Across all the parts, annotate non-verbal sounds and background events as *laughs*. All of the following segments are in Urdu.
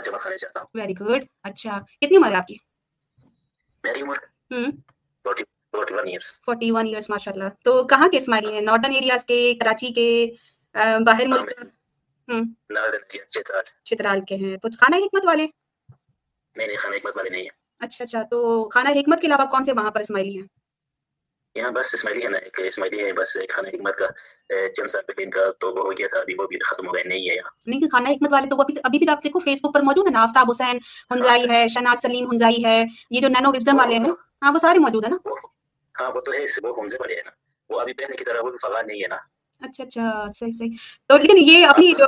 جمع خانے جاتا ہوں ویری گڈ اچھا کتنی عمر ہے آپ کی؟ میری عمر؟ فورٹی ون ایئرس ماشاء اللہ تو کہاں کے اسماعیلی ہیں؟ نارڈن ایریاز کے کراچی کے باہر ملک چترال کے ہیں۔ تو خانہ حکمت والے؟ نہیں نہیں خانہ حکمت والے نہیں ہیں۔ اچھا اچھا۔ تو خانہ حکمت کے علاوہ کون سے وہاں پر اسماعیلی ہیں؟ یہاں بس اسماعیلی ہے نا ایک اسماعیلی ہے بس ایک خانہ حکمت کا چند سال پہلے ان کا تو وہ ہو گیا تھا ابھی وہ بھی ختم ہو گیا نہیں ہے یہاں لیکن خانہ حکمت والے تو وہ ابھی بھی آپ دیکھو فیس بک پر موجود ہے نا آفتاب حسین ہنزائی ہے شناز سلیم ہنزائی ہے یہ جو نینو وزڈم والے ہیں ہاں وہ سارے موجود ہیں نا؟ ہاں وہ تو ہے اس- وہ حمزے والے ہیں نا۔ وہ ابھی پہلے کی طرح وہ بھی فغان نہیں ہے نا۔ اچھا اچھا صحیح صحیح۔ تو لیکن یہ اپنی جو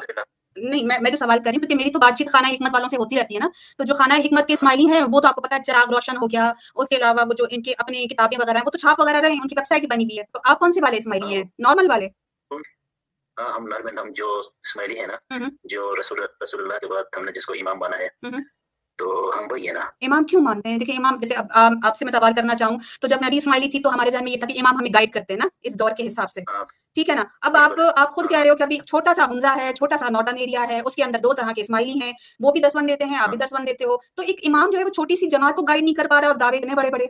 نہیں میں جو سوال کر رہی ہوں کیونکہ میری تو بات چیت خانہ حکمت والوں سے ہوتی رہتی ہے نا۔ تو جو خانہ حکمت کے اسماعیلی ہیں وہ تو آپ کو پتا ہے چراغ روشن ہو گیا۔ اس کے علاوہ وہ جو ان کی اپنی کتابیں وغیرہ ہیں وہ تو چھاپ وغیرہ رہے ہیں ان کی ویب سائٹ بنی ہوئی ہے۔ تو آپ کون سے والے اسماعیلی ہیں؟ نارمل والے۔ ہاں ہم نارمل ہم جو اسماعیلی ہے نا۔ جو رسول رسول اللہ کے بعد ہم نے جس کو امام بنا ہے۔ تو ہم وہی ہے نا۔ امام کیوں مانتے ہیں؟ دیکھیں امام جیسے آپ سے میں سوال کرنا چاہوں تو جب میں ابھی اسماعیلی تھی تو ہمارے ذہن میں یہ تھا کہ امام ہمیں گائیڈ کرتے ہیں نا اس دور کے حساب سے۔ ہاں۔ ٹھیک ہے نا؟ اب آپ آپ خود کہہ رہے ہو کہ ابھی چھوٹا سا حمزہ ہے چھوٹا سا نوٹن ایریا ہے اس کے اندر دو طرح کے اسماعیلی ہیں وہ بھی دس ون دیتے ہیں آپ بھی دس ون دیتے ہو۔ تو ایک امام جو ہے وہ چھوٹی سی جماعت کو گائیڈ نہیں کر پا رہا اور دعوے اتنے بڑے بڑے۔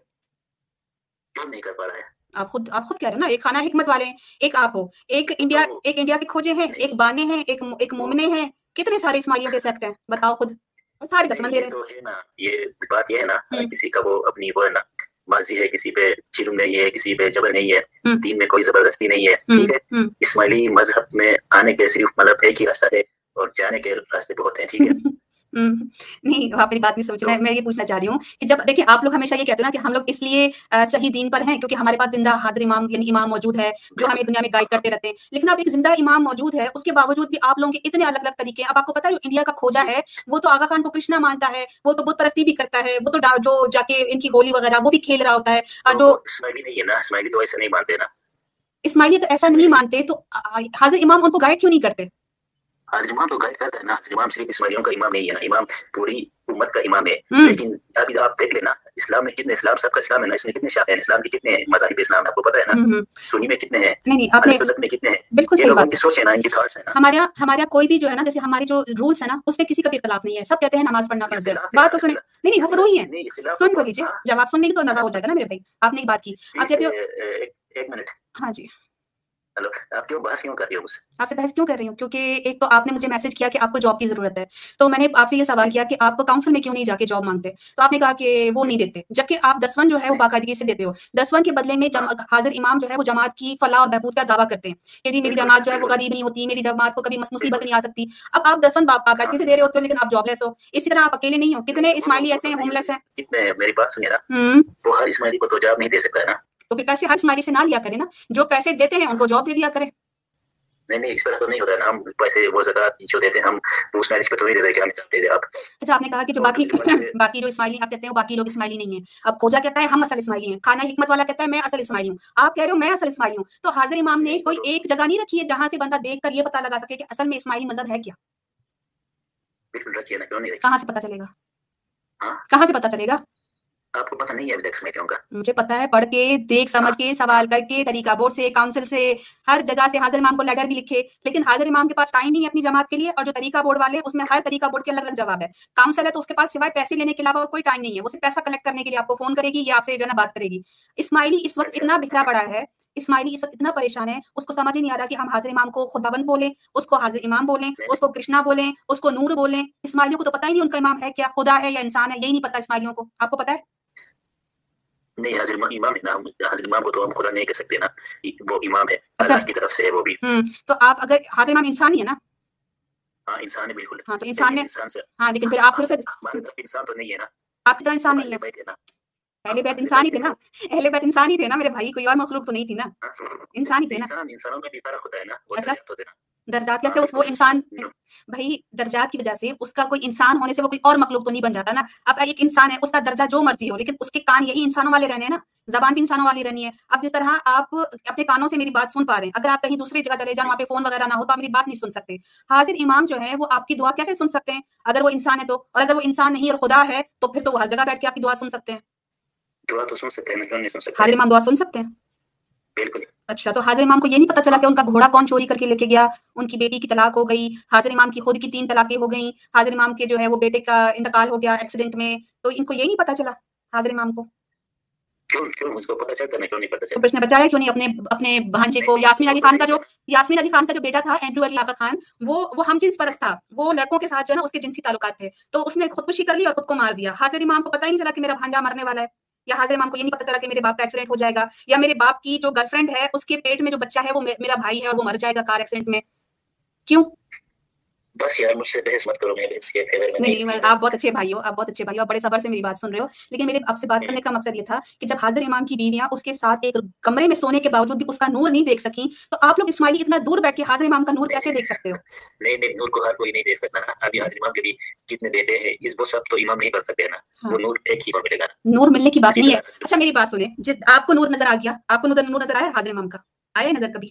نہیں کر پا رہا ہے؟ آپ خود آپ خود کہہ رہے ہو نا ایک خانہ حکمت والے ہیں ایک آپ ہو۔ ایک انڈیا ایک انڈیا کے کھوجے ہیں ایک بانے ہیں ایک ایک مومنے ہیں۔ کتنے سارے اسماعیلیوں کے سیکٹ ہیں؟ بتاؤ خود۔ اور سارے دس ون دے رہے ہیں۔ یہ بات یہ ہے نا۔ کسی کا وہ اپنی وہ ہے نا۔ مرضی ہے کسی پہ چلم نہیں ہے کسی پہ جبر نہیں ہے۔ دین میں کوئی زبردستی نہیں ہے ٹھیک ہے۔ اسماعیلی مذہب میں آنے کے صرف مطلب ایک ہی راستہ ہے اور جانے کے راستے بہت ہیں ٹھیک ہے *laughs* نہیں آپ میری بات نہیں سمجھ رہے میں یہ پوچھنا چاہ رہی ہوں کہ جب دیکھیں آپ لوگ ہمیشہ یہ کہتے ہیں نا کہ ہم لوگ اس لیے صحیح دین پر ہیں کیونکہ ہمارے پاس زندہ حاضر امام یعنی امام موجود ہے جو ہمیں دنیا میں گائیڈ کرتے رہتے ہیں۔ لیکن اب ایک زندہ امام موجود ہے اس کے باوجود بھی آپ لوگوں کے اتنے الگ الگ طریقے ہیں۔ اب آپ کو پتا ہے جو انڈیا کا کھوجا ہے وہ تو آغا خان کو کرشنا مانتا ہے وہ تو بت پرستی بھی کرتا ہے وہ تو جو جا کے ان کی ہولی وغیرہ وہ بھی کھیل رہا ہوتا ہے۔ جو اسماعیلی نہیں ہے نا؟ اسماعیلی تو ایسے نہیں مانتے نا۔ اسماعیلی تو ایسا نہیں مانتے تو حاضر امام ان کو گائیڈ کیوں نہیں کرتے؟ امام تو گائڈ کرتا ہے نا امام صرف اسماعیلیوں کا امام نہیں ہے نا امام پوری امت کا امام ہے۔ لیکن ابھی آپ دیکھ لینا اسلام میں کتنے اسلام سب کا اسلام ہے نا اس میں کتنے شاخ ہیں اسلام کے کتنے مذاہب اسلام ہے آپ کو پتا ہے نا۔ سنی میں کتنے ہیں سنت میں کتنے ہیں بالکل یہ صحیح بات سوچ ہے نا کی تھاٹس نا ہمارے یہاں کوئی بھی جو ہے نا جیسے ہمارے جو رولس ہے نا اس میں کسی کا بھی اختلاف نہیں ہے۔ سب کہتے ہیں نماز پڑھنا فرض ہے۔ بات تو سنیں۔ نہیں نہیں وہ فروئی ہے سن تو تو- لیجیے ہاں، جب آپ سننے کی تو نظر ہو جائے گا نا میرے بھائی۔ آپ نے ایک بات کی۔ آپ کہتے ہو ایک منٹ۔ ہاں جی۔ ہلو آپ کیوں بحث کیوں کر رہی ہو مجھ سے؟ آپ سے بحث کیوں کر رہی ہوں؟ کیونکہ ایک تو آپ نے مجھے میسج کیا کہ آپ کو جاب کی ضرورت ہے۔ تو میں نے آپ سے یہ سوال کیا کہ آپ کاؤنسل میں کیوں نہیں جا کے جاب مانگتے؟ تو آپ نے کہا کہ وہ نہیں دیتے۔ جبکہ آپ دسون جو ہے وہ باقاعدگی سے دیتے ہو۔ دسون کے بدلے میں حاضر امام جو ہے وہ جماعت کی فلاح اور بہبود کا دعویٰ کرتے ہیں کہ جی میری جماعت جو ہے وہ غریب نہیں ہوتی میری جماعت کو کبھی مصیبت نہیں آ سکتی۔ اب آپ دسون با- باقاعدگی سے دے رہے ہوتے ہو لیکن آپ جاب لیس ہو۔ اسی طرح آپ اکیلے نہیں ہو۔ کتنے اسماعیلی ایسے ہیں؟ ہوم لیس ہیں میری بات سنیے نا۔ وہ ہر اسماعیلی کو تو جواب نہیں دے سکتا ہے نا۔ تو پھر پیسے ہر اسماعیلی سے نہ لیا کرے نا۔ جو پیسے دیتے ہیں ان کو جاب دے دیا کرے۔ نہیں نہیں اس طرح تو نہیں ہوتا نا۔ ہم پیسے وہ زکات جو دیتے ہیں ہم میرج کو تو نہیں دیتے کہ ہمیں دے دے آپ۔ اچھا آپ نے کہا کہ جو باقی *clears throat* باقی جو اسماعیلی آپ کہتے ہیں باقی لوگ اسماعیلی نہیں ہیں۔ اب کھوجا کہتا ہے ہم اصل اسماعیلی ہیں۔ خانہ حکمت والا کہتا ہے میں اصل اسماعیلی ہوں۔ آپ کہہ رہے ہو میں اصل اسماعیلی ہوں۔ تو حاضر امام نے کوئی ایک جگہ نہیں رکھی ہے جہاں سے بندہ دیکھ کر یہ پتا لگا سکے کہ اصل میں اسماعیلی مذہب ہے کیا؟ بالکل رکھیے نا کیوں نہیں رکھیے کہاں سے پتا چلے گا؟ ہاں؟ کہاں سے پتا چلے گا؟ آپ کو پتہ نہیں ہے ابھی تک کا۔ مجھے پتا ہے پڑھ کے دیکھ سمجھ کے سوال کر کے طریقہ بورڈ سے کاؤنسل سے ہر جگہ سے حاضر امام کو لیٹر بھی لکھے۔ لیکن حاضر امام کے پاس ٹائم نہیں ہے اپنی جماعت کے لیے اور جو طریقہ بورڈ والے اس میں ہر طریقہ بورڈ کے الگ الگ جواب ہے۔ کاؤنسل ہے تو اس کے پاس سوائے پیسے لینے کے علاوہ اور کوئی ٹائم نہیں ہے۔ وہ صرف پیسہ کلیکٹ کرنے کے لیے آپ کو فون کرے گی یا آپ سے جو ہے نا بات کرے گی۔ اسماعیلی اس وقت اتنا بکھرا پڑا ہے اسماعیلی اس وقت اتنا پریشان ہے اس کو سمجھ ہی نہیں آ رہا کہ ہم حاضر امام کو خداوند بولیں اس کو حاضر امام بولیں اس کو کرشنا بولیں اس کو نور بولیں۔ اسماعیلیوں کو تو پتہ ہی نہیں ان کا امام ہے کیا خدا ہے یا انسان ہے یہی نہیں پتا اسماعیلیوں کو۔ آپ کو پتا ہے؟ نہیں حضر امام ہے نا امام کو تو ہم خدا نہیں کہہ سکتے نا وہ امام ہے اچھا۔ اللہ کی طرف سے ہے وہ بھی۔ تو آپ اگر حاضر امام انسان ہی ہے نا؟ ہاں انسان ہے بالکل۔ ہاں تو انسان میں ہاں لیکن پھر آپ طرف انسان تو نہیں ہے نا۔ آپ کی انسان نہیں ہے۔ اہل بیت انسان ہی تھے نا۔ اہل بیت انسان ہی تھے نا میرے بھائی کوئی اور مخلوق تو نہیں تھی نا۔ انسان ہی تھے نا۔ انسان انسانوں میں بھی فرق ہوتا ہے نا۔ وہ۔ درجات کیسے اس وہ انسان بھائی درجات کی وجہ سے اس کا کوئی انسان ہونے سے وہ کوئی اور مخلوق تو نہیں بن جاتا نا۔ اب ایک انسان ہے اس کا درجہ جو مرضی ہو لیکن اس کے کان یہی انسانوں والے رہنے ہیں نا۔ زبان بھی انسانوں والی رہنی ہے۔ اب جس طرح آپ اپنے کانوں سے میری بات سن پا رہے ہیں اگر آپ کہیں دوسری جگہ چلے جائیں وہاں پہ فون وغیرہ نہ ہو تو آپ میری بات نہیں سن سکتے۔ حاضر امام جو ہے وہ آپ کی دعا کیسے سن سکتے ہیں؟ اگر وہ انسان ہے تو۔ اور اگر وہ انسان نہیں اور خدا ہے تو پھر تو وہ ہر جگہ بیٹھ کے آپ کی دعا سن سکتے ہیں۔ دعا تو سن سکتے ہیں حاضر امام دعا سن سکتے ہیں۔ بالکل۔ اچھا تو حاضر امام کو یہ نہیں پتا چلا کہ ان کا گھوڑا کون چوری کر کے لے کے گیا؟ ان کی بیٹی کی طلاق ہو گئی حاضر امام کی خود کی تین طلاقیں ہو گئیں حاضر امام کے جو ہے وہ بیٹے کا انتقال ہو گیا ایکسیڈنٹ میں تو ان کو یہ نہیں پتا چلا حاضر امام کو؟ کیوں کیوں؟ مجھ کو پتا چلتا نہیں کیوں نہیں پتا تو چلتا پھر اس نے بچایا کیوں نہیں اپنے اپنے بھانجے کو؟ یاسمین علی خان کا جو یاسمین علی خان کا جو بیٹا تھا اینڈرو علی آقا خان وہ وہ ہم جنس پرست تھا وہ لڑکوں کے ساتھ جو ہے نا اس کے جنسی تعلقات تھے تو اس نے خودکشی کر لی اور خود کو مار دیا۔ حاضر امام کو پتا ہی نہیں چلا کہ میرا بھانجا مرنے والا ہے۔ یا حاضر امام کو یہ نہیں پتا چلا کہ میرے باپ کا ایکسیڈنٹ ہو جائے گا، یا میرے باپ کی جو گرل فرینڈ ہے، اس کے پیٹ میں جو بچہ ہے، وہ میرا بھائی ہے اور وہ مر جائے گا کار ایکسیڈنٹ میں۔ کیوں؟ بس یار مجھ سے بحث مت کرو میرے اس کے فیور میں نہیں آپ بہت اچھے بھائی ہو آپ بہت اچھے بھائی ہو آپ بڑے صبر سے میری بات سن رہے ہو۔ لیکن میرے آپ سے بات کرنے کا مقصد یہ تھا کہ جب حاضر امام کی بیویاں اس کے ساتھ ایک کمرے میں سونے کے باوجود بھی اس کا نور نہیں دیکھ سکیں تو آپ لوگ اسماعیلی اتنا دور بیٹھ کے حاضر امام کا نور کیسے دیکھ سکتے ہو؟ نہیں نہیں نور کو ہر کوئی نہیں دے سکتا۔ نا ابھی حاضر امام کے بھی کتنے بیٹے ہیں اس وہ سب تو امام نہیں بن سکتے نا۔ ہاں۔ وہ نور ایک ہی کو ملے گا۔ نور ملنے کی بات نہیں ہے۔ اچھا میری بات سنیں۔ جس آپ کو نور نظر آ گیا آپ کو نور نظر آیا حاضر امام کا؟ آیا نظر کبھی؟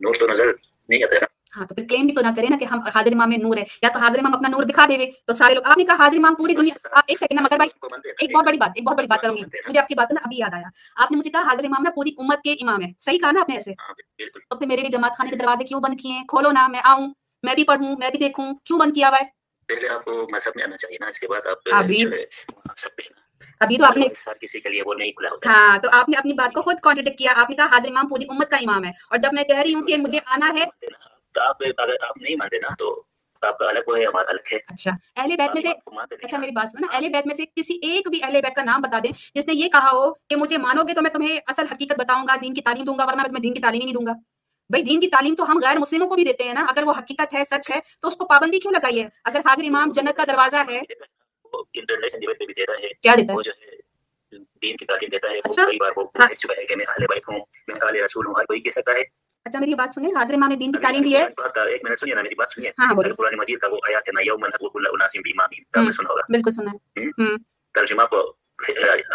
نور تو نظر نہیں آتا۔ ہاں تو پھر کلیم بھی تو نہ کرے نا کہ ہم حاضر امام میں نور ہے یا تو حاضر امام اپنا نور دکھا دے تو سارے لوگ آپ نے کہا حاضر امام پوری دنیا آپ ایک سیکنڈ مظہر بھائی ایک بہت بڑی بات ایک بہت بڑی بات کروں گی۔ مجھے آپ کی بات نا ابھی یاد آیا۔ آپ نے مجھے کہا حاضر امام نا پوری امت کے امام ہے۔ صحیح کہا نا آپ نے ایسے۔ ہاں تو پھر میرے لیے جماعت خانے کے دروازے کیوں بند کیے ہیں؟ کھولو نا میں آؤں میں بھی پڑھوں میں بھی دیکھوں۔ کیوں بند کیا ہوا ہے؟ پہلے آپ کو مذہب میں آنا چاہیے نا اس کے بعد آپ ابھی- ابھی تو آپ نے کسی کے لیے وہ نہیں کھلا ہوتا۔ ہاں تو آپ نے اپنی بات کو خود کانٹریڈکٹ کیا۔ آپ نے کہا حاضر امام پوری امت کا امام ہے۔ اور جب میں کہہ رہی ہوں کہ مجھے آنا ہے تو آپ اگر آپ نہیں مانتے نا تو آپ کا الگ وہ ہے ہمارا الگ ہے۔ اچھا اہل بیت میں سے اچھا نا۔ میری بات سنو نا اہل بیت میں سے کسی ایک بھی اہل بیت کا نام بتا دیں۔ جس نے یہ کہا ہو کہ مجھے مانو گے تو میں تمہیں اصل حقیقت بتاؤں گا دین کی تعلیم دوں گا ورنہ میں دین کی تعلیم ہی نہیں دوں گا۔ بھائی دین کی تعلیم تو ہم غیر مسلموں کو بھی دیتے ہیں نا۔ اگر وہ حقیقت ہے سچ ہے تو اس کو پابندی کیوں لگائی ہے؟ اگر حاضر امام جنت کا دروازہ ہے۔ وہ انٹرنیشنل لیول پہ بھی دیتا ہے۔ کیا دیتا ہے؟ دین کی تعلیم دیتا ہے۔ وہ اچھا۔ کئی بار وہ ہاں۔ کہہ چکا ہے کہ میں اہل بیت ہوں میں اہل رسول ہوں ہر کوئی کہہ سکتا ہے۔ اچھا میری بات سنیں حاضر امام دین کی تعلیم ہے؟ بات کا ایک منٹ سنیے نا میری بات سنیے۔ ہاں بولے قرآن مجید کا وہ آیات ہے نا یوم کل نے سنا ہوگا بالکل سنا ہے ترجمہ کو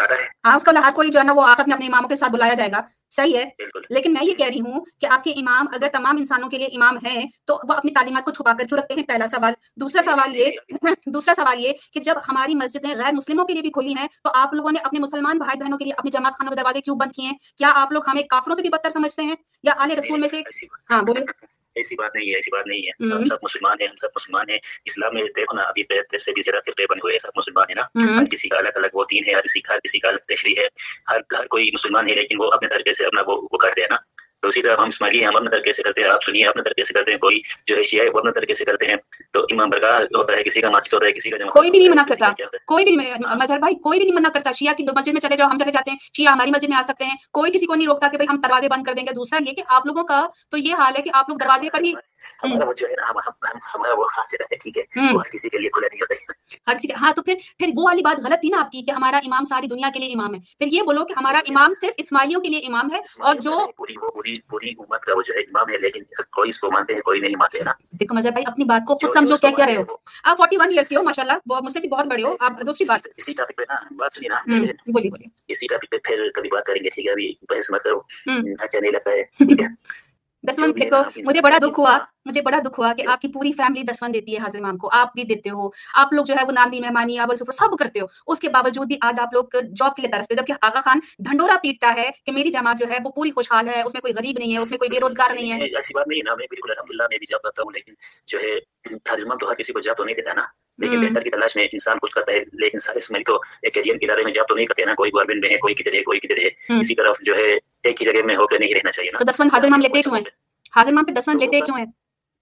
آتا ہے؟ ہاں اس کا ہر کوئی جو ہے نا وہ آخر میں اپنے اماموں کے ساتھ بلایا جائے گا۔ صحیح ہے۔ بالکل۔ لیکن میں یہ کہہ رہی ہوں کہ آپ کے امام اگر تمام انسانوں کے لیے امام ہیں تو وہ اپنی تعلیمات کو چھپا کر کیوں رکھتے ہیں؟ پہلا سوال۔ دوسرا سوال یہ *clears throat* دوسرا سوال یہ کہ جب ہماری مسجدیں غیر مسلموں کے لیے بھی کھلی ہیں تو آپ لوگوں نے اپنے مسلمان بھائی بہنوں کے لیے اپنی جماعت خانوں کے دروازے کیوں بند کیے ہیں؟ کیا آپ لوگ ہمیں کافروں سے بھی بدتر سمجھتے ہیں؟ یا آل رسول میں سے؟ ہاں بولے ایسی بات نہیں ہے ایسی بات نہیں ہے۔ ہم۔ سب مسلمان ہیں ہم سب مسلمان ہیں۔ اسلام میں دیکھو نا ابھی دیر سے بھی زیادہ فرقے بنے ہوئے ہیں سب مسلمان ہیں نا۔ ہر کسی کا الگ الگ وہ دین ہے ہر کسی کا کسی کا الگ تشریح ہے۔ ہر ہر کوئی مسلمان ہے لیکن وہ اپنے طریقے سے اپنا وہ وہ کرتے ہیں نا۔ تو اسی طرح ہم اسماعیلی ہیں ہم اپنے طریقے سے کرتے ہیں آپ سنیے اپنے طریقے سے کرتے ہیں کوئی جو ہے شیعہ ہے وہ اپنے طریقے سے کرتے ہیں۔ تو امام برگاہ ہوتا ہے کسی کا مسجد ہوتا ہے کسی کا کوئی بھی نہیں منع کرتا۔ کوئی بھی نہیں مظہر بھائی کوئی بھی نہیں منع کرتا شیعہ کی مسجد میں چلے جاؤ ہم چلے جاتے ہیں شیعہ ہماری مسجد میں آ سکتے ہیں۔ کوئی کسی کو نہیں روکتا کہ بھائی ہم دروازے بند کر دیں گے۔ دوسرا یہ کہ آپ لوگوں کا تو یہ حال ہے کہ آپ لوگ دروازے پر ہی ہمارا وہ جو ہے نا ہم- ہم- ہم- ہمارا وہ خاص جگہ ہے ٹھیک ہے۔ ہم۔ وہ ہر کسی کے لیے کھلا نہیں ہوتا۔ ہے ہر کسی ہاں تو پھر پھر وہ والی بات غلط تھی نا آپ کی کہ ہمارا امام ساری دنیا کے لیے امام ہے۔ پھر یہ بولو کہ ہمارا امام صرف اسماعیلیوں کے لیے امام ہے اور جو پوری امت کا وہ جو ہے امام ہے لیکن کوئی اس کو مانتے ہیں کوئی نہیں مانتے نا۔ دیکھو مظہر بھائی اپنی بات کو خود سمجھو کیا کہہ رہے ہو۔ آپ فورٹی ون ایئرس کے ہو مجھ سے بھی بہت بڑے ہو آپ دوسری بات۔ اسی ٹاپک پہ نا بات سنیے نا۔ بولیے بولیے۔ اسی ٹاپک پہ پھر کبھی بات کریں گے ٹھیک ہے؟ ابھی بحث مت کرو۔ اچھا نہیں لگتا ہے۔ ٹھیک ہے۔ بھی ہے دیکھو مجھے بڑا دکھ ہوا۔ مجھے بڑا دکھ ہوا کہ آپ کی پوری فیملی دسمن دیتی ہے حاضر امام کو آپ بھی دیتے ہو آپ لوگ جو ہے وہ ناندی مہمانی ابل سفر سب کرتے ہو۔ اس کے باوجود بھی آج آپ لوگ جاب کے لیے ترستے ہو جبکہ آغا خان ڈھنڈورا پیٹتا ہے کہ میری جماعت جو ہے وہ پوری خوشحال ہے اس میں کوئی غریب نہیں ہے اس میں کوئی بے روزگار نہیں ہے۔ ایسی بات نہیں ہے نا میں بالکل الحمدللہ میں بھی جاب کرتا ہوں لیکن جو ہے ترجمہ تو ہر کسی کو جاب تو نہیں دیتا نا۔ لیکن۔ بہتر کی تلاش میں انسان کچھ کرتا ہے لیکن سارے اسماعیلی تو ایک کیریئر کے ادارے میں جاب تو نہیں کرتے نا۔ کوئی گورنمنٹ میں ہے کوئی کدھر ہے کوئی کدھر ہے۔ اسی طرف جو ہے ایک ہی جگہ میں ہو کے نہیں رہنا چاہیے نا۔ تو دسمن حاضر امام لیتے کیوں ہیں؟ حاضر امام پہ دسمن لیتے کیوں ہیں؟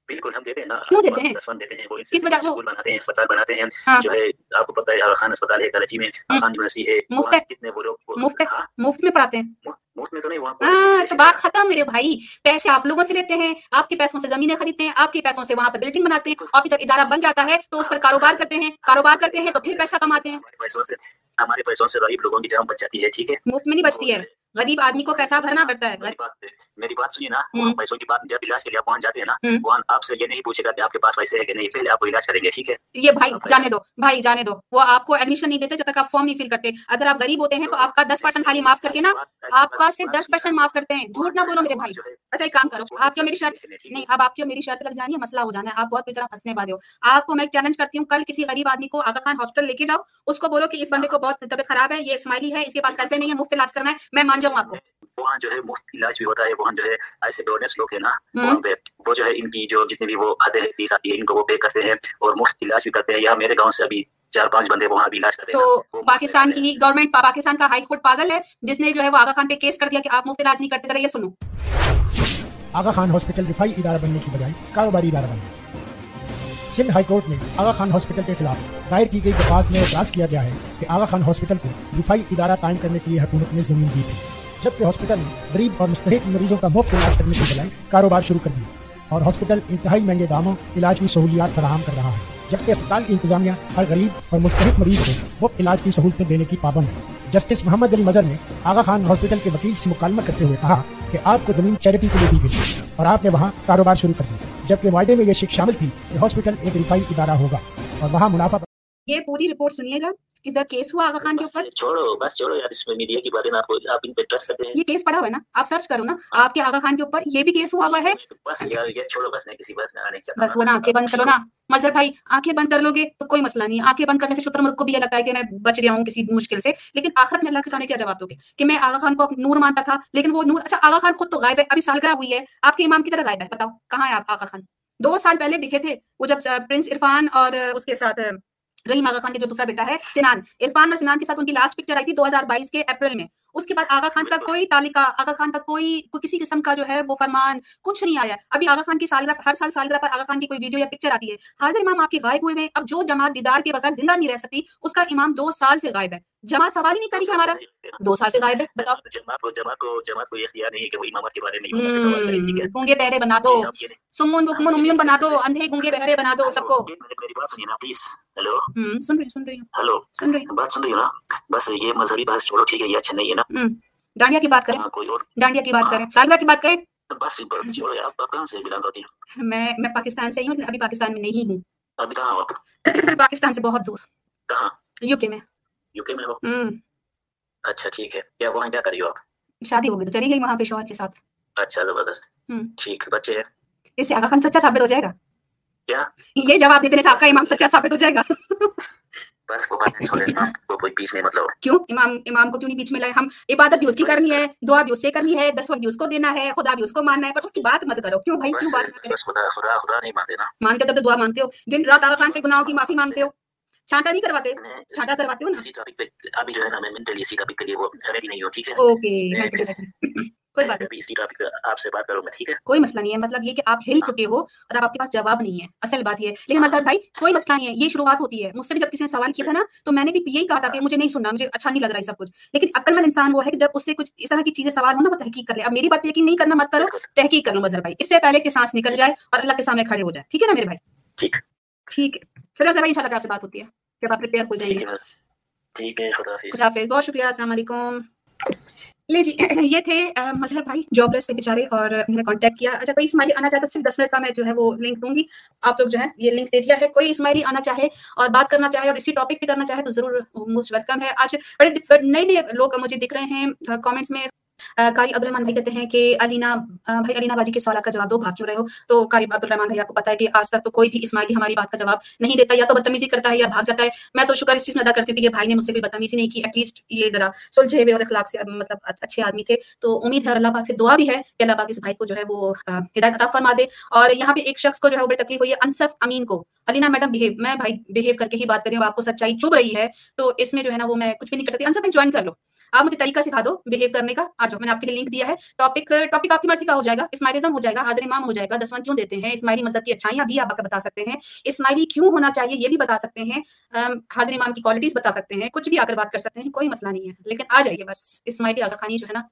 بالکل ہم دیتے ہیں نا دیتے ہیں؟ دسوان دیتے ہیں وہ اس کس وجہ وہ- اسکول بناتے ہیں اسپتال بناتے ہیں۔ ہاں۔ جو ہے آپ کو پتہ ہے آغا خان اسپتال ہے کراچی میں آغا خان یونیورسٹی ہے مفت وہاں ہے؟ کتنے وہ لوگ مفت؟ ہاں۔ مفت میں پڑھاتے ہیں۔ مفت میں تو نہیں وہاں ہاں تو بات ختم میرے بھائی۔ پیسے آپ لوگوں سے لیتے ہیں آپ کے پیسوں سے زمینیں خریدتے ہیں آپ کے پیسوں سے وہاں پر بلڈنگ بناتے ہیں اور پھر جب ادارہ بن جاتا ہے تو اس پر کاروبار کرتے ہیں۔ کاروبار کرتے ہیں تو پھر پیسہ کماتے ہیں۔ ہمارے پیسوں سے ہمارے پیسوں سے غریب لوگوں کی جان بچ جاتی ہے ٹھیک ہے؟ مفت میں نہیں بچتی ہے۔ غریب آدمی کو پیسہ بھرنا پڑتا ہے. میری بات میری سنیے نا۔ وہاں پیسوں کی بات جب علاج کے لیے آپ جاتے ہیں نا۔ وہاں آپ سے یہ نہیں پوچھے گا کہ آپ کے پاس پیسے ہے کہ نہیں پہلے آپ کو علاج کریں گے ٹھیک ہے؟ یہ بھائی جانے دو بھائی جانے دو۔ وہ آپ کو ایڈمیشن نہیں دیتے جب تک آپ فارم نہیں فل کرتے۔ اگر آپ غریب ہوتے ہیں تو آپ کا دس پرسینٹ خالی معاف کر کے نا آپ کا صرف دس پرسینٹ معاف کرتے ہیں۔ جھوٹ نہ بولو میرے بھائی۔ اچھا ایک کام کرو آپ کیا میری شرط نہیں اب آپ کی میری شرط لگ جانی ہے مسئلہ ہو جانا ہے۔ آپ بہت بری طرح پھنسنے والے ہو۔ آپ کو میں چیلنج کرتی ہوں کل کسی غریب آدمی کو آگا خان ہاسپٹل لے کے جاؤ۔ اس کو بولو کہ اس بندے کو بہت طبیعت خراب ہے یہ اسماعیلی ہے اس کے پاس پیسے نہیں ہے مفت علاج کرنا ہے۔ میں مان جاؤں آپ کو وہاں جو ہے مفت علاج بھی ہوتا ہے وہاں جو ہے ایسے ڈونرس لوگ ہیں نا وہاں پہ وہ جو ہے ان کی جو جتنے بھی وہ آتے ہیں فیس آتی ہے ان کو وہ پے کرتے ہیں اور مفت علاج بھی کرتے ہیں۔ یا میرے گاؤں سے ابھی چار پانچ بندے وہاں بھی علاج کرتے ہیں۔ تو پاکستان۔ کی گورنمنٹ پاکستان کا ہائی کورٹ پاگل ہے جس نے جو ہے وہ آغا خان پہ کیس کر دیا کہ آپ مفت علاج نہیں کرتے ذرا یہ سنو۔ آغا خان ہاسپٹل دفاعی ادارہ بننے کی بجائے کاروباری ادارہ بن گیا سندھ ہائی کورٹ میں آغا خان ہاسپٹل کے خلاف دائر کی گئی درخواست میں اعتراض کیا گیا ہے کہ آغا خان ہاسپٹل کو دفاعی ادارہ قائم کرنے کے لیے حکومت نے زمین دی تھی، جبکہ ہاسپٹل نے غریب اور مستحق مریضوں کا مفت علاج کرنے کے بجائے کاروبار شروع کر دیا اور ہاسپٹل انتہائی مہنگے داموں، علاج کی سہولیات فراہم کر رہا ہے۔ جبکہ اسپتال کی انتظامیہ ہر غریب اور مستحق مریض کو مفت علاج کی سہولتیں دینے کی پابند ہے۔ جسٹس محمد علی مظہر نے آغا خان ہاسپٹل کے وکیل سے مکالمہ کرتے ہوئے کہا کہ آپ کو زمین چیریٹی کے لیے دی گئی اور آپ نے وہاں کاروبار شروع کر دیا جبکہ معاہدے میں یہ شک شامل تھی کہ ہاسپٹل ایک رفائی ادارہ ہوگا اور وہاں منافع یہ پوری رپورٹ سنیے گا۔ ادھر کیس ہوا آغا خان کے اوپر؟ چھوڑو بس چھوڑو یار اس میں میڈیا کی باتیں نا آپ کو آپ ان پہ ٹرسٹ کرتے ہیں۔ یہ کیس پڑا ہوا ہے نا؟ آپ سرچ کرو نا آپ کے آغا خان کے اوپر یہ بھی کیس ہوا ہوا ہے۔ بس یار یہ چھوڑو بس میں کسی بس میں آنے چاہتا بس وہ نا آنکھیں بند کرو نا۔ مظہر بھائی آنکھیں بند کر لو گے تو کوئی مسئلہ نہیں۔ آنکھیں بند کرنے سے شتر ملک کو بھی یہ لگتا ہے کہ میں بچ گیا ہوں کسی مشکل سے۔ لیکن آخرت میں اللہ کے سامنے کیا جواب دو گے؟ کہ میں آغا خان کو نور مانتا تھا لیکن وہ نور اچھا آغا خان خود تو غائب ہے ابھی سالگرہ ہوئی ہے۔ آپ کے امام کی طرح غائب ہے بتاؤ کہاں ہے آپ آغا خان؟ دو سال پہلے دکھے تھے وہ جب پرنس عرفان اور اس کے ساتھ رحیم آغا خان کے جو دوسرا بیٹا ہے سنان۔ عرفان اور سنان کے ساتھ ان کی لاسٹ پکچر آئی تھی دو ہزار بائیس کے اپریل میں۔ اس کے بعد آغا خان کا کوئی تعلقہ آغا خان کا کوئی کسی قسم کا جو ہے وہ فرمان کچھ نہیں آیا۔ ابھی آغا خان کی سالگرہ ہر سال سالگرہ پر آغا خان کی کوئی ویڈیو یا پکچر آتی ہے۔ حاضر امام آپ کے غائب ہوئے میں اب جو جماعت دیدار کے بغیر زندہ نہیں رہ سکتی اس کا امام دو سال سے غائب ہے۔ جماعت سوال ہی نہیں کری کہ ہمارا۔ دو سال سے غائب ہے بتاؤ۔ جماعت کو جماعت کو جماعت کو یہ اختیار نہیں ہے کہ وہ امامت کے بارے میں سوال کرے ٹھیک ہے؟ گونگے بہرے بنا دو۔ سمون بکمن امیون بنا دو اندھے گونگے بہرے بنا دو سب کو۔ میری بات سنیے نا پلیز ہیلو ہوں سن رہی ہوں سن رہی ہوں۔ ہیلو سن رہی بات سن رہی ہو نا؟ بس یہ مذہبی بحث چھوڑو ٹھیک ہے یہ اچھا نہیں ہے نا۔ ہوں ہوں ڈانڈیا کی بات کریں۔ ہاں ڈانڈیا کی بات کریں۔ سالگرہ کی بات کریں۔ بس چھوڑو آپ کہاں سے بلانگ ہیں؟ میں میں پاکستان سے ہی ہوں ابھی پاکستان میں نہیں ہوں۔ ابھی کہاں آپ؟ پاکستان سے بہت دور۔ کہاں؟ یو کے میں۔ یو کے میں ہو اچھا ٹھیک ہے کیا وہاں کیا کری ہو آپ شادی ہو گئی تو چلی گئی وہاں پہ شوہر کے ساتھ اچھا زبردست ٹھیک بچے ہیں اس سے آغا خان سچا ثابت ہو جائے گا کیا یہ جواب سے آپ کا امام سچا ثابت ہو جائے گا بس وہ بات چھوڑے نا تو کوئی پیس میں مطلب کیوں امام امام کو کیوں نہیں بیچ میں لائے ہم عبادت بھی اس کی کرنی ہے دعا بھی اس سے کرنی ہے دس وقت بھی اس کو دینا ہے خدا بھی اس کو ماننا ہے پر اس کی بات مت کرو کیوں بھائی کیوں بات بس خدا خدا خدا نہیں مانتے نا مانتے تب تو دعا مانگتے ہو دن رات آغا خان سے گناہوں کی معافی مانگتے ہو چھانٹا نہیں کرواتے چھانٹا کرواتے ہو نا ابھی جو ہے نا میں مینٹلی اسی ٹاپک کے لیے وہ ریڈی نہیں ہوں ٹھیک ہے اوکے کوئی بات نہیں اسی ٹاپک آپ سے بات کروں میں ٹھیک ہے کوئی مسئلہ نہیں ہے مطلب یہ کہ آپ ہل چکے ہو اور آپ کے پاس جواب نہیں ہے اصل بات یہ ہے لیکن مظہر بھائی کوئی مسئلہ نہیں ہے یہ شروعات ہوتی ہے مجھ سے بھی جب کسی نے سوال کیا تھا نا تو میں نے بھی یہی کہا تھا کہ مجھے نہیں سننا مجھے اچھا نہیں لگ رہا ہے سب کچھ لیکن عقل مند انسان وہ ہے کہ جب اس سے کچھ اس طرح کی چیزیں سوال ہو نا وہ تحقیق کر لے اب میری بات پہ یقین نہیں کرنا مت کرو تحقیق کر لو مظہر بھائی اس سے پہلے کہ سانس نکل جائے اور اللہ کے سامنے کھڑے ہو جائے ٹھیک ہے نا میرے بھائی ٹھیک ٹھیک ہے۔ چلو سر بھائی ان شاء اللہ آپ سے بات ہوتی ہے۔ جب آپ پریپیئر ہو جائیں۔ گے ہے ٹھیک ہے خدا حافظ۔ خدا حافظ۔ بہت شکریہ السلام علیکم۔ لے جی *clears throat* یہ تھے مظہر بھائی جاب لیس تھے بیچارے اور انہوں نے کانٹیکٹ کیا۔ اچھا کوئی اسماعیلی آنا چاہتا ہے صرف دس منٹ کا میں جو ہے وہ لنک دوں گی۔ آپ لوگ جو ہے یہ لنک دے دیا ہے۔ کوئی اسماعیلی آنا چاہے اور بات کرنا چاہے اور اسی ٹاپک پہ کرنا چاہے تو ضرور موسٹ ویلکم ہے۔ آج بڑے نئے نئے لوگ مجھے دکھ رہے ہیں کامنٹس میں۔ کاری عبدالرحمان بھائی کہتے ہیں کہ علینا بھائی علینا باجی کے سوال کا جواب دو بھاگ کیوں رہے ہو؟ تو کاری عبدالرحمان بھائی، آپ کو پتا ہے کہ آج تک تو کوئی بھی اسماعیلی ہماری بات کا جواب نہیں دیتا، یا تو بدتمیزی کرتا ہے یا بھاگ جاتا ہے۔ میں تو شکر اس چیز میں ادا کرتی ہوں کہ یہ بھائی نے مجھ سے کوئی بدتمیزی نہیں کی ایٹ لیسٹ یہ ذرا سلجھے ہوئے اور اخلاق سے مطلب اچھے آدمی تھے۔ تو امید ہے اور اللہ پاک سے دعا بھی ہے کہ اللہ پاک اس بھائی کو جو ہے وہ ہدایت عطا فرما دے۔ اور یہاں پہ ایک شخص کو جو ہے وہ بڑی تکلیف ہوئی ہے، انصف امین کو۔ علینا میڈم، بہیو، میں بھائی بہیو کر کے ہی بات کر رہی ہوں، آپ کو سچائی چب رہی ہے۔ تو اس میں جو ہے نا وہ میں کچھ بھی نہیں کر سکتی۔ انصف جوائن کر لو۔ آپ مجھے طریقہ سکھا دو بہیو کرنے کا۔ آ جاؤ، میں نے آپ کے لیے لنک دیا ہے۔ ٹاپک ٹاپک آپ کی مرضی کا ہو جائے گا۔ اسماعیلزم ہو جائے گا، حاضر امام ہو جائے گا، دسواں کیوں دیتے ہیں؟ اسماعیلی مذہب کی اچھائیاں بھی آپ بتا سکتے ہیں۔ اسماعیلی کیوں ہونا چاہیے یہ بھی بتا سکتے ہیں۔ حاضر امام کی کوالٹیز بتا سکتے ہیں۔ کچھ بھی آ کر بات کر سکتے ہیں، کوئی مسئلہ نہیں ہے۔ لیکن آ جائیے بس۔ اسماعیلی آگا خانی جو ہے نا،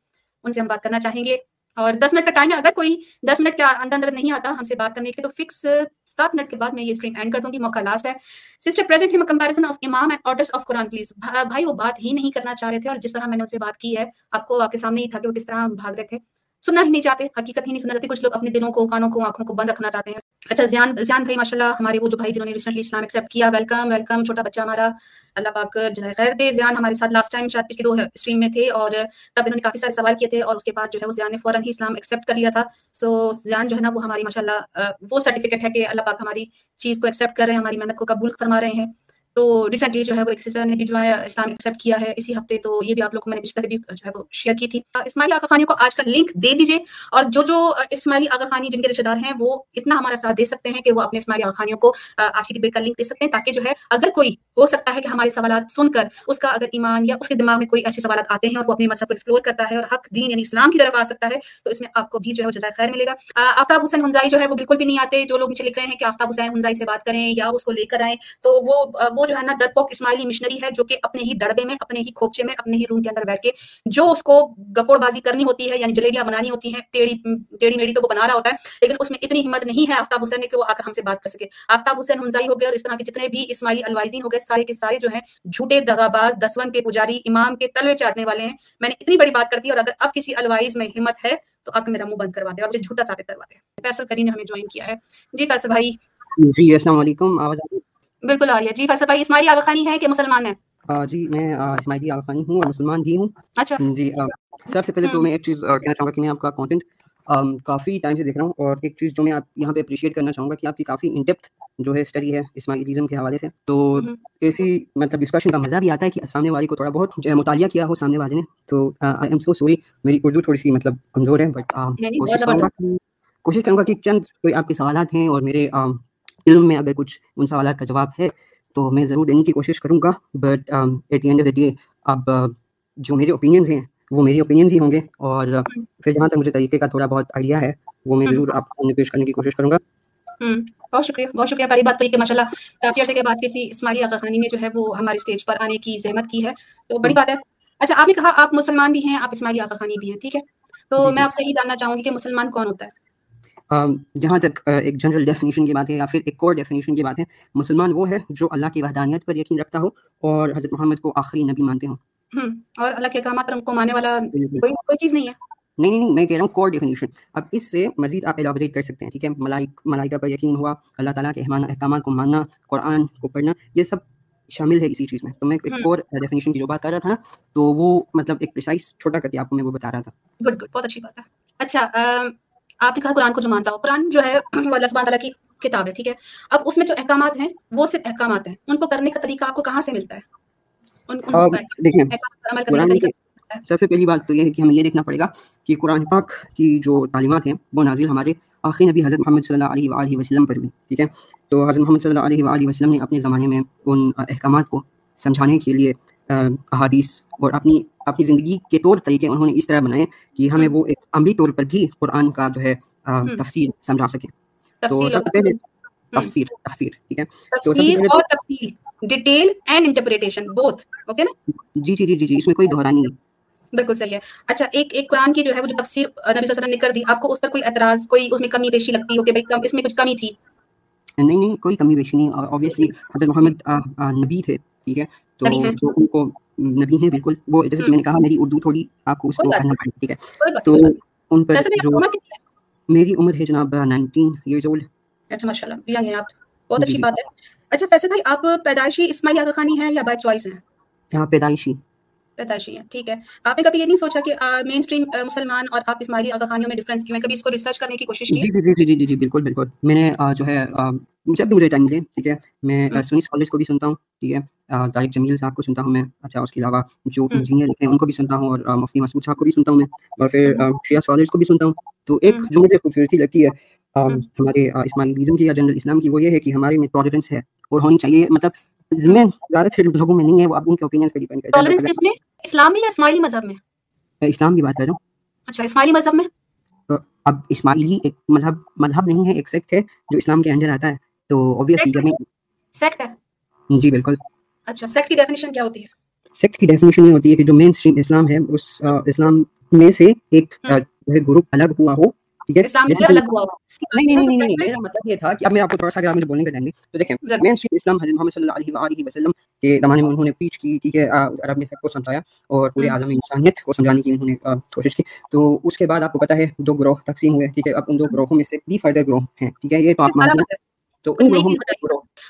ان سے ہم بات کرنا چاہیں گے۔ اور دس منٹ کا ٹائم ہے، اگر کوئی دس منٹ کے اندر اندر نہیں آتا ہم سے بات کرنے کے تو فکس سات منٹ کے بعد میں یہ اسٹریم اینڈ کر دوں گی، موقع لاسٹ ہے۔ سسٹر پریزنٹ ہم کمپیریزن آف امام and orders of Quran please بھائی وہ بات ہی نہیں کرنا چاہ رہے تھے اور جس طرح میں نے ان سے بات کی ہے، آپ کو آپ کے سامنے ہی تھا کہ وہ کس طرح بھاگ رہے تھے۔ سننا ہی نہیں چاہتے، حقیقت ہی نہیں سننا چاہتے، کچھ لوگ اپنے دلوں کو، کانوں کو، آنکھوں کو بند رکھنا چاہتے ہیں۔ اچھا زیان زیان بھائی ماشاء اللہ ہمارے وہ جو بھائی جنہوں نے ریسنٹلی اسلام ایکسیپٹ کیا ویلکم ویلکم چھوٹا بچہ ہمارا۔ اللہ پاک جو ہے، خیر دے۔ زیان ہمارے ساتھ لاسٹ ٹائم شاید پچھلے دو اسٹریم میں تھے اور تب انہوں نے کافی سارے سوال کیے تھے اور اس کے بعد جو ہے وہ زیان نے فوراً ہی اسلام ایکسیپٹ کر لیا تھا۔ سو زیان جو ہے نا وہ ہماری ماشاء اللہ وہ سرٹیفکیٹ ہے کہ اللہ پاک ہماری چیز کو ایکسیپٹ کر رہے ہیں، ہماری محنت کو قبول فرما رہے ہیں۔ تو ریسنٹلی جو ہے وہ ایک سسٹر نے بھی جو ہے اسلام ایکسیپٹ کیا ہے، اسی ہفتے تو یہ بھی آپ لوگ کو میں نے پچھلے بھی جو ہے وہ شیئر کی تھی۔ اسماعیلی آغا خانی کو آج کا لنک دے دیجیے اور جو جو اسماعیلی آغا خانی جن کے رشتے دار ہیں، وہ اتنا ہمارا ساتھ دے سکتے ہیں کہ وہ اپنے اسماعیلی آغا خانیوں کو آج کی ڈبیٹ کا لنک دے سکتے ہیں تاکہ جو ہے اگر کوئی ہو سکتا ہے کہ ہمارے سوالات سن کر اس کا اگر ایمان یا اس کے دماغ میں کوئی ایسے سوالات آتے ہیں اور وہ اپنے مذہب کو ایکسپلور کرتا ہے اور حق، دین یعنی اسلام کی طرف آ سکتا ہے، تو اس میں آپ کو بھی جو ہے وہ جزائے خیر ملے گا۔ آفتاب حسین ہنزائی جو ہے وہ بالکل بھی نہیں آتے۔ جو لوگ نیچے لکھ رہے ہیں کہ آفتاب حسین ہنزائی سے بات کریں یا اس کو لے کر آئیں، تو وہ وہ جو ہے نا ڈر پوک اسماعیلی مشنری ہے جو کہ اپنے ہی دڑبے میں، اپنے ہی کھوپچے میں، اپنے ہی روم کے اندر بیٹھ کے جو اس کو گپوڑ بازی کرنی ہوتی ہے یعنی جلیبیاں بنانی ہوتی ہیں، ٹیڑھی ٹیڑھی میڑھی تو وہ بنا رہا ہوتا ہے، لیکن اس میں اتنی ہمت نہیں ہے آفتاب حسین نے کہ وہ آ کر ہم سے بات کر سکے۔ آفتاب حسین ہنزائی ہو گئے اور اس طرح کے جتنے بھی اسماعیلی الوائزین ہو گئے، سارے کے سارے جو ہیں جھوٹے دغا باز دسون کے پجاری، امام کے تلوے چاٹنے والے ہیں۔ میں نے اتنی بڑی بات کر دی اور اگر اب کسی الوائز میں ہمت ہے تو اب میرا منہ بند کروا دے اور مجھے جھوٹا ثابت کروا دے۔ فیصل کری نے ہمیں جوائن کیا ہے۔ جی فیصل بھائی۔ جی السلام علیکم۔ آواز آ رہی ہے؟ بالکل آ رہی ہے۔ جی فیصل بھائی اسماعیلی آغا خانی ہے کہ مسلمان ہے جی میں اسماعیلی آغا خانی ہوں اور مسلمان بھی ہوں۔ اچھا۔ جی سب سے پہلے تو میں ایک چیز کہنا چاہوں گا کہ میں آپ کا کانٹینٹ کافی ٹائم سے دیکھ رہا ہوں اور ایک چیز جو میں آپ یہاں پہ اپریشیٹ کرنا چاہوں گا کہ آپ کی کافی انڈیپتھ جو ہے اسٹڈی ہے اسماعیلیزم کے حوالے سے۔ تو ایسی مطلب ڈسکشن کا مزہ بھی آتا ہے کہ سامنے والے کو تھوڑا بہت مطالعہ کیا ہو سامنے والے نے۔ تو آئی ایم سو سوری میری اردو تھوڑی سی مطلب کمزور ہے بٹ کوشش کروں گا کوشش کروں گا کہ چند کوئی آپ کے سوالات ہیں اور میرے علم میں اگر کچھ ان سوالات کا جواب ہے تو میں ضرور دینے کی کوشش کروں گا but at the end of the day اب جو میرے اوپینینز ہیں وہ میری اوپینینز ہی ہوں گے اور پھر جہاں تک مجھے طریقے کا تھوڑا بہت آئیڈیا ہے وہ میں ضرور آپ سامنے پیش کرنے کی کوشش کروں گا بہت شکریہ بہت شکریہ پہلی بات تو یہ کہ ماشاء اللہ کافی عرصے کے بعد کسی اسماعیلی آغا خانی نے جو ہے وہ ہمارے اسٹیج پر آنے کی زحمت کی ہے تو بڑی بات ہے اچھا آپ نے کہا آپ مسلمان بھی ہیں آپ اسماعیلی آغا خانی بھی ہیں ٹھیک ہے تو میں آپ سے ہی جاننا چاہوں گی کہ مسلمان کون ہوتا ہے جہاں تک ایک جنرل ڈیفینیشن کی بات ہے یا پھر ایک کور ڈیفینیشن کی بات ہے مسلمان وہ ہے جو اللہ کی وحدانیت پر یقین رکھتا ہو اور حضرت محمد کو آخری نبی مانتے ہوں۔ اور اللہ کے احکامات پر کو ماننے والا کوئی کوئی چیز نہیں ہے۔ نہیں نہیں نہیں میں کہہ رہا ہوں کور ڈیفینیشن اب اس سے مزید آپ ایلابریٹ کر سکتے ہیں ٹھیک ہے؟ ملائک ملائکہ پر یقین ہوا اللہ تعالیٰ کے احکامات کو ماننا قرآن کو پڑھنا یہ سب شامل ہے اسی چیز میں۔ تو میں ایک اور ڈیفینیشن کی جو بات کر رہا تھا نا تو وہ مطلب ایک پریسائز چھوٹا کر کے آپ کو میں وہ بتا رہا تھا۔ گڈ گڈ بہت اچھی بات ہے۔ اچھا آپ نے کہا قرآن کو جو مانتا ہو قرآن جو ہے *clears throat* اللہ سبحانہ تعالیٰ کی کتاب ہے ٹھیک ہے؟ اب اس میں جو احکامات ہیں وہ صرف احکامات ہیں۔ ان کو کرنے کا طریقہ آپ کو کہاں سے ملتا ہے؟ سب سے پہلی بات تو یہ ہے کہ ہمیں یہ دیکھنا پڑے گا کہ قرآن پاک کی جو تعلیمات ہیں وہ نازل ہمارے آخری نبی حضرت محمد صلی اللہ علیہ وآلہ وسلم پر بھی ٹھیک ہے؟ تو حضرت محمد صلی اللہ علیہ وآلہ وسلم نے اپنے زمانے میں ان احکامات کو سمجھانے کے لیے احادیث اور اپنی اپنی زندگی کے طور طریقے انہوں نے اس طرح بنائے کہ ہمیں وہ ایک عملی طور پر بھی قرآن کا جو ہے تفسیر سمجھا سکیں۔ تو سب سے پہلے تفسیر۔ تفسیر ٹھیک ہے؟ تفسیر اور تفسیر detail and interpretation both okay نا؟ جی جی جی جی اس میں کوئی دہرا نہیں ہے۔ بالکل صحیح ہے۔ اچھا ایک ایک قرآن کی جو ہے وہ جو تفسیر نبی صلی اللہ علیہ وسلم نے کر دی آپ کو اس پر کوئی اعتراض کوئی اس میں کمی بیشی لگتی ہو کہ بھائی اس میں کچھ کمی تھی؟ نہیں نہیں کوئی کمی بیشی نہیں حضرت محمد نبی تھے ٹھیک ہے؟ تو جو ان کو نبی ہیں بالکل وہ جیسے کہ میں نے کہا میری اردو تھوڑی آپ کو اس کو کرنا پڑے ٹھیک ہے؟ تو ان پر جو میری عمر ہے جناب نائنٹین ایئرز اولڈ اچھا ماشاء اللہ ینگ ہیں آپ۔ بہت اچھی بات ہے۔ اچھا فیصل بھائی آپ پیدائشی اسماعیلی آغا خانی ہیں یا بائی چوائس ہیں؟ یہاں پیدائشی۔ پیدائشی ہے ٹھیک ہے۔ آپ نے کبھی یہ نہیں سوچا کہ مین اسٹریم مسلمان اور آپ اسماعیلی آغا خانیوں میں ڈفرینس کیوں ہے؟ کبھی اس کو ریسرچ کرنے کی کوشش کی؟ جی جی جی جی جی بالکل بالکل۔ میں نے جو ہے جب بھی مجھے ٹائم ملے ٹھیک ہے میں اسکالرس کو بھی سنتا ہوں ٹھیک ہے۔ طارق جمیل صاحب کو سنتا ہوں میں اچھا اس کے علاوہ جو انجینئر ہیں ان کو بھی سنتا ہوں اور مفتی مسعود صاحب کو بھی سنتا ہوں میں اور پھر شیعہ اسکالرس کو بھی سنتا ہوں۔ تو ایک جو مجھے خوبصورتی لگتی ہے ہمارے کی یا جنرل اسلام کی وہ یہ ہے کہ ہمارے میں ٹالرنس ہے اور ہونی چاہیے۔ مطلب میں زیادہ لوگوں میں نہیں ہے وہ آپ ان کے اوپینینس پہ ڈیپینڈ کرتا ہے کس میں؟ یا اسماعیلی مذہب میں؟ اسلام کی بات کر رہا ہوں۔ اچھا اسماعیلی مذہب میں؟ اب اسماعیلی ایک مذہب مذہب نہیں ہے ایک سیکٹ ہے جو اسلام کے انڈر آتا ہے۔ تو obviously جب میں سیکٹ ہے۔ جی بالکل۔ اچھا سیکٹ کی ڈیفینیشن کیا ہوتی ہے؟ سیکٹ کی ڈیفینیشن یہ ہوتی ہے کہ جو مین اسلام ہے اس اسلام میں سے ایک گروپ الگ ہوا ہو۔ میرا مطلب یہ تھا کہ اب میں آپ کو تھوڑا سا اگر مجھے بولنے کا ٹائم نہیں تو دیکھیں مین اسٹریم اسلام حضرت محمد صلی اللہ علیہ وآلہ وسلم کے زمانے میں انہوں نے پیچ کی ٹھیک ہے عرب میں سب کو سمجھایا اور پورے عالم انسانیت کو سمجھانے کی انہوں نے کوشش کی۔ تو اس کے بعد آپ کو پتا ہے دو گروہ تقسیم ہوئے ٹھیک ہے اب ان دو گروہوں میں سے بھی فائدہ گروہ ہیں ٹھیک ہے یہ تو آپ تو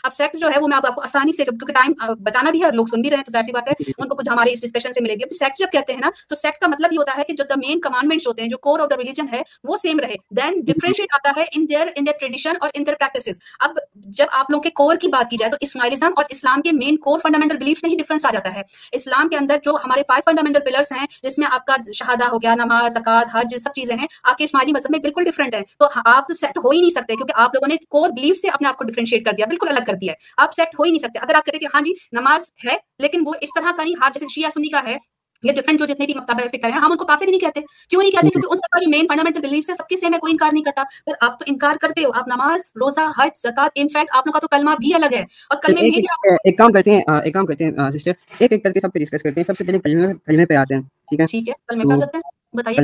اب سیکس جو ہے وہ میں آپ کو آسانی سے کیونکہ ٹائم بتانا بھی ہے لوگ سن بھی رہے ہیں تو ظاہر سی بات ہے ان کو کچھ ہماری اس ڈسکشن سے ملے گی۔ سیکس جب کہتے ہیں نا تو سیکس کا مطلب یہ ہوتا ہے کہ جو دا مین کمانڈمنٹس ہوتے ہیں جو کور آف دا ریلیجن ہے وہ سیم رہے۔ دین ڈفرینشیٹ آتا ہے in their in their tradition اور ان دیئر پریکٹسز اب جب آپ لوگ کے کور کی بات کی جائے تو اسماعیلزم اور اسلام کے مین کور فنڈامنٹل بلیف میں ہی ڈفرنس آ جاتا ہے۔ اسلام کے اندر جو ہمارے فائیو فنڈامنٹل پلرس ہیں جس میں آپ کا شہادہ ہو گیا نماز زکات حج سب چیزیں ہیں آپ کے اسماعیلی مذہب میں بالکل ڈفرنٹ ہیں۔ تو آپ سیٹ ہو ہی نہیں سکتے کیونکہ آپ لوگوں نے کور بلیف سے اپنے آپ کو ڈیفرینشیٹ کر دیا بالکل الگ کر دیا ہے۔ آپ سیٹ ہو ہی نہیں سکتے۔ اگر آپ کہتے کہ ہاں جی نماز ہے لیکن وہ اس طرح کا نہیں ہاتھ جیسے شیعہ سنی کا ہے یہ ڈفرنٹ جو جتنے بھی مکتبہ فکر ہیں ہاں، ہم ان کو کافی نہیں کہتے۔ کیوں نہیں کہتے؟ کیونکہ ان سب کا جو مین فنڈامنٹل بلیف ہے سب کے سیم ہے کوئی انکار نہیں کرتا۔ پھر آپ تو انکار کرتے ہو۔ آپ نماز روزہ حج زکات ان فیکٹ آپ لوگ کا تو کلمہ بھی الگ ہے۔ اور کلمے میں بھی ایک کام کرتے ہیں ایک کام کرتے ہیں سسٹر ایک ایک کر کے سب پہ ڈسکس کرتے ہیں۔ سب سے پہلے کلمے کلمے پہ آتے ہیں ٹھیک ہے؟ کلمے پہ جاتے ہیں۔ بتائیے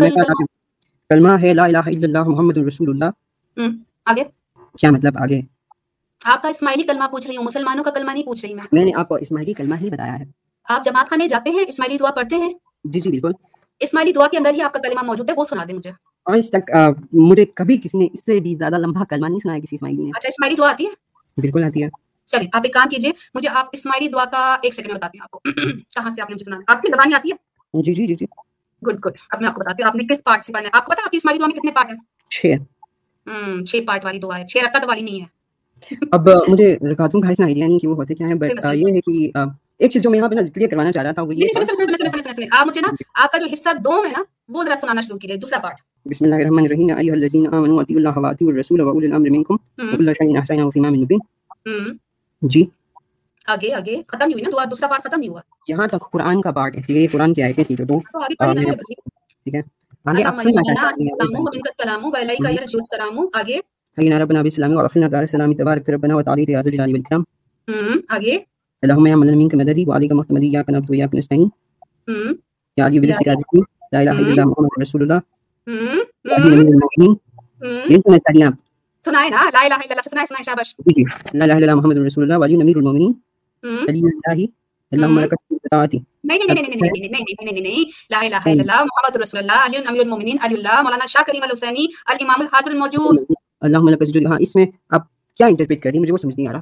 کلمہ ہے لا الہ الا اللہ محمد رسول اللہ۔ آگے؟ کیا مطلب اگے آپ کا اسماعیلی کلمہ پوچھ رہی ہوں مسلمانوں کا کلمہ نہیں پوچھ رہی میں۔ نے آپ کو اسماعیلی کلمہ ہی بتایا ہے۔ آپ جماعت خانے جاتے ہیں اسماعیلی دعا پڑھتے ہیں؟ جی جی بالکل۔ اسماعیلی دعا کے اندر ہی آپ کا کلمہ موجود ہے وہ سنا دیں مجھے۔ آج تک مجھے کبھی کسی نے اس سے بھی زیادہ لمبا کلمہ نہیں سنایا کسی اسماعیلی نے۔ اچھا اسماعیلی دعا آتی ہے؟ بالکل آتی ہے۔ چلیے آپ ایک کام کیجیے مجھے آپ اسماعیلی دعا کا ایک سیکنڈ بتاتی ہوں آپ کو۔ *clears throat* کہاں سے آپ نے مجھے سنانا آپ کی زبان آتی ہے؟ جی جی جی جی۔ Good good. اب میں آپ کو بتاتی ہوں آپ نے کس پارٹ سے پڑھنا ہے؟ آپ کو پتا آپ کی اسماعیلی دعا میں کتنے پارٹ ہیں؟ چھ۔ چھ پارٹ والی دعا ہے چھ رکعت والی نہیں ہے۔ اب مجھے آئیڈیا نہیں کہ وہ ہوتے کیا ہیں بٹ یہ ہے کہ ایک چیز جو میں یہاں پہ نا کلیئر کروانا چاہ رہا تھا وہ یہ آپ مجھے نا آپ کا جو حصہ دو نا وہ ذرا سنانا شروع کیجیے دوسرا پارٹ بسم اللہ الرحمن الرحیم۔ اطیعوا واطیعوا الرسول الامر منکم۔ جی۔ آگے آگے ختم نہیں ہوئی نا دوسرا پارٹ ختم نہیں ہوا۔ یہاں تک قرآن کا پارٹ ہے یہ قرآن کی آیتیں تھی جو دو۔ ٹھیک ہے۔ آگے آپ علیکم۔ السلام آگے۔ حينا ربنا بسلامی وعرفنا دار السلام تبارك ربنا وتعالي يا تیاز الجلال والکرم اجي اللهم يا من منک مددي وعلیک محمدی یا کنبدو یا کنستعین يا علي بلی سرادتی لا اله الا اللہ محمد رسول الله امین من المؤمنین یہ سنائے چاہیے لا اله الا الله سے سنائے شابش لا اله الا اللہ محمد رسول اللہ وعلی امیر المؤمنین علی الله اللهم لك الطاعتي نہیں نہیں نہیں نہیں نہیں نہیں نہیں نہیں لا الہ الا اللہ محمد رسول اللہ علی امیر المؤمنین علی اللہ مولانا شاہ کریم الحسینی الامام الحاضر الموجود اللہ لک جو ہاں اس میں آپ کیا انٹرپریٹ کر رہی مجھے وہ سمجھ نہیں آ رہا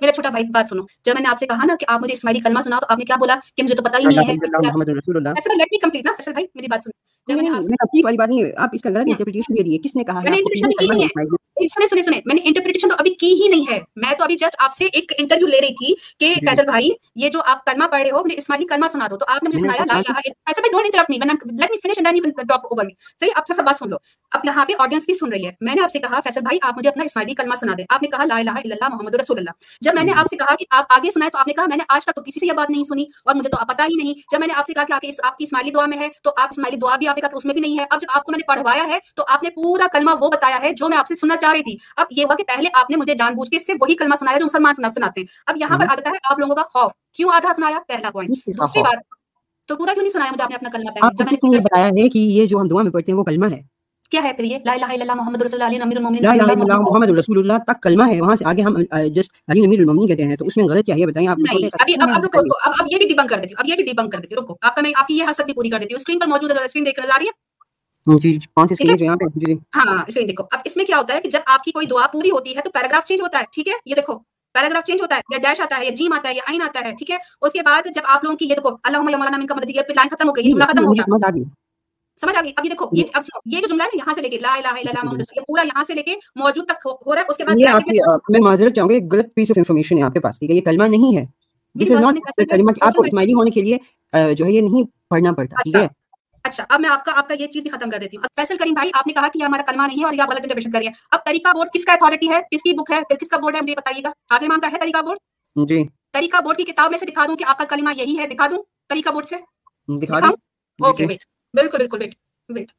میرا چھوٹا بھائی بات سنو جب میں نے آپ سے کہا نا کہ آپ مجھے اسماعیلی کلمہ سنا تو آپ نے کیا بولا کہ مجھے تو پتا ہی نہیں ہے محمد رسول اللہ میری بات سنو جب میں نے آپ اس کا غلط انٹرپریٹیشن دے کس نے کہا سنے سنے سنے میں نے انٹرپریٹیشن تو ابھی کی ہی نہیں ہے۔ میں تو ابھی جسٹ آپ سے ایک انٹرویو لے رہی تھی کہ جی۔ فیصل بھائی یہ جو آپ کلمہ پڑھ رہے ہو مجھے اسماعیلی کلمہ سنا دو۔ تو آپ نے مجھے جی، سنایا لا فیصل بھائی don't interrupt me let me finish and then you talk over me صحیح؟ تھوڑا سا بات سن لو۔ اب یہاں پہ آڈینس بھی سن رہی ہے۔ میں نے آپ سے کہا فیصل بھائی آپ مجھے اپنا اسماعیلی کلمہ سنا دیں۔ آپ نے کہا لا الہ الا اللہ محمد رسول اللہ۔ جب میں نے جی۔ آپ سے کہا کہ آپ آگے سنائے تو آپ نے کہا میں نے آج تک تو کسی سے یہ بات نہیں سنی اور مجھے تو پتا ہی نہیں۔ جب میں نے آپ سے کہا کہ آپ کی آپ کی اسماعیلی دعا میں ہے تو آپ اسماعیلی دعا بھی آپ نے کہا کہ اس میں بھی نہیں ہے۔ اب جب آپ کو میں نے پڑھوایا ہے تو آپ نے پورا کلمہ وہ بتایا ہے جو میں آپ سے سننا چاہ چاہ رہی تھی۔ اب یہ ہوا کہ پہلے آپ نے مجھے جان بوجھ کے صرف وہی کلمہ سنایا جو مسلمان سنا سناتے ہیں۔ اب یہاں پر آ جاتا ہے آپ لوگوں کا خوف۔ کیوں آدھا سنایا؟ پہلا پوائنٹ دوسری بات تو پورا کیوں نہیں سنایا؟ مجھے آپ نے اپنا کلمہ پہلے جب میں نے بتایا ہے کہ یہ جو ہم دعا میں پڑھتے ہیں وہ کلمہ ہے؟ کیا ہے پھر یہ؟ لا الہ الا اللہ محمد رسول اللہ علی امیر المومنین لا الہ الا اللہ محمد رسول اللہ تک کلمہ ہے۔ وہاں سے آگے ہم جس علی امیر المومنین کہتے ہیں تو اس میں غلط کیا ہے؟ بتائیں آپ نہیں ابھی اب اب رکو اب اب یہ بھی ڈیبنگ کر دیتی ہوں۔ اب یہ بھی ڈیبنگ کر دیتی ہوں۔ رکو۔ آپ کا میں آپ کی یہ حسد بھی پوری کر دیتی ہوں۔ اسکرین پر موجود ہے ذرا دیکھ رہا ہے۔ جی, جی،, جی،, جی۔ ہاں، دیکھو اب اس میں کیا ہوتا ہے کہ جب آپ کی کوئی دعا پوری ہوتی ہے تو پیراگراف چینج ہوتا ہے ٹھیک ہے؟ یہ دیکھو پیراگراف چینج ہوتا ہے یا ڈیش آتا ہے یا جیم آتا ہے یا آئین آتا ہے ٹھیک ہے؟ اس کے بعد جب آپ لوگوں کی یہ دیکھو اللہ مولانا ان کا مدد یہ لائن ختم ہو گئی جملہ ختم ہو گیا۔ سمجھ آ گئی۔ اب یہ دیکھو یہ اب یہ جو جملہ ہے یہاں سے لے کے لا الہ الا اللہ محمد رسول پورا یہاں سے لے کے موجود تک ہو رہا ہے۔ اس کے بعد میں معذرت چاہوں گا ایک غلط پیس آف انفارمیشن ہے آپ کے پاس ٹھیک ہے؟ یہ کلمہ نہیں ہے۔ آپ کو اسماعیلی ہونے کے لیے جو ہے یہ نہیں پڑھنا پڑتا اچھا۔ ٹھیک ہے؟ اچھا اب میں آپ کا آپ کا یہ چیز بھی ختم کر دیتی ہوں۔ فیصل کریم بھائی آپ نے کہا کہ یہ ہمارا کلمہ نہیں ہے اور یہ آپ غلط انٹرپریشن کر اب طریقہ بورڈ کس کا اتھارٹی ہے؟ کس کی بک ہے؟ کس کا بورڈ ہے؟ مجھے بتائیے گا۔ حاضر امام کا ہے طریقہ بورڈ جی۔ طریقہ بورڈ کی کتاب میں سے دکھا دوں کہ آپ کا کلمہ یہی ہے۔ دکھا دوں طریقہ بورڈ سے؟ دکھا دوں اوکے ویٹ بالکل بالکل wait wait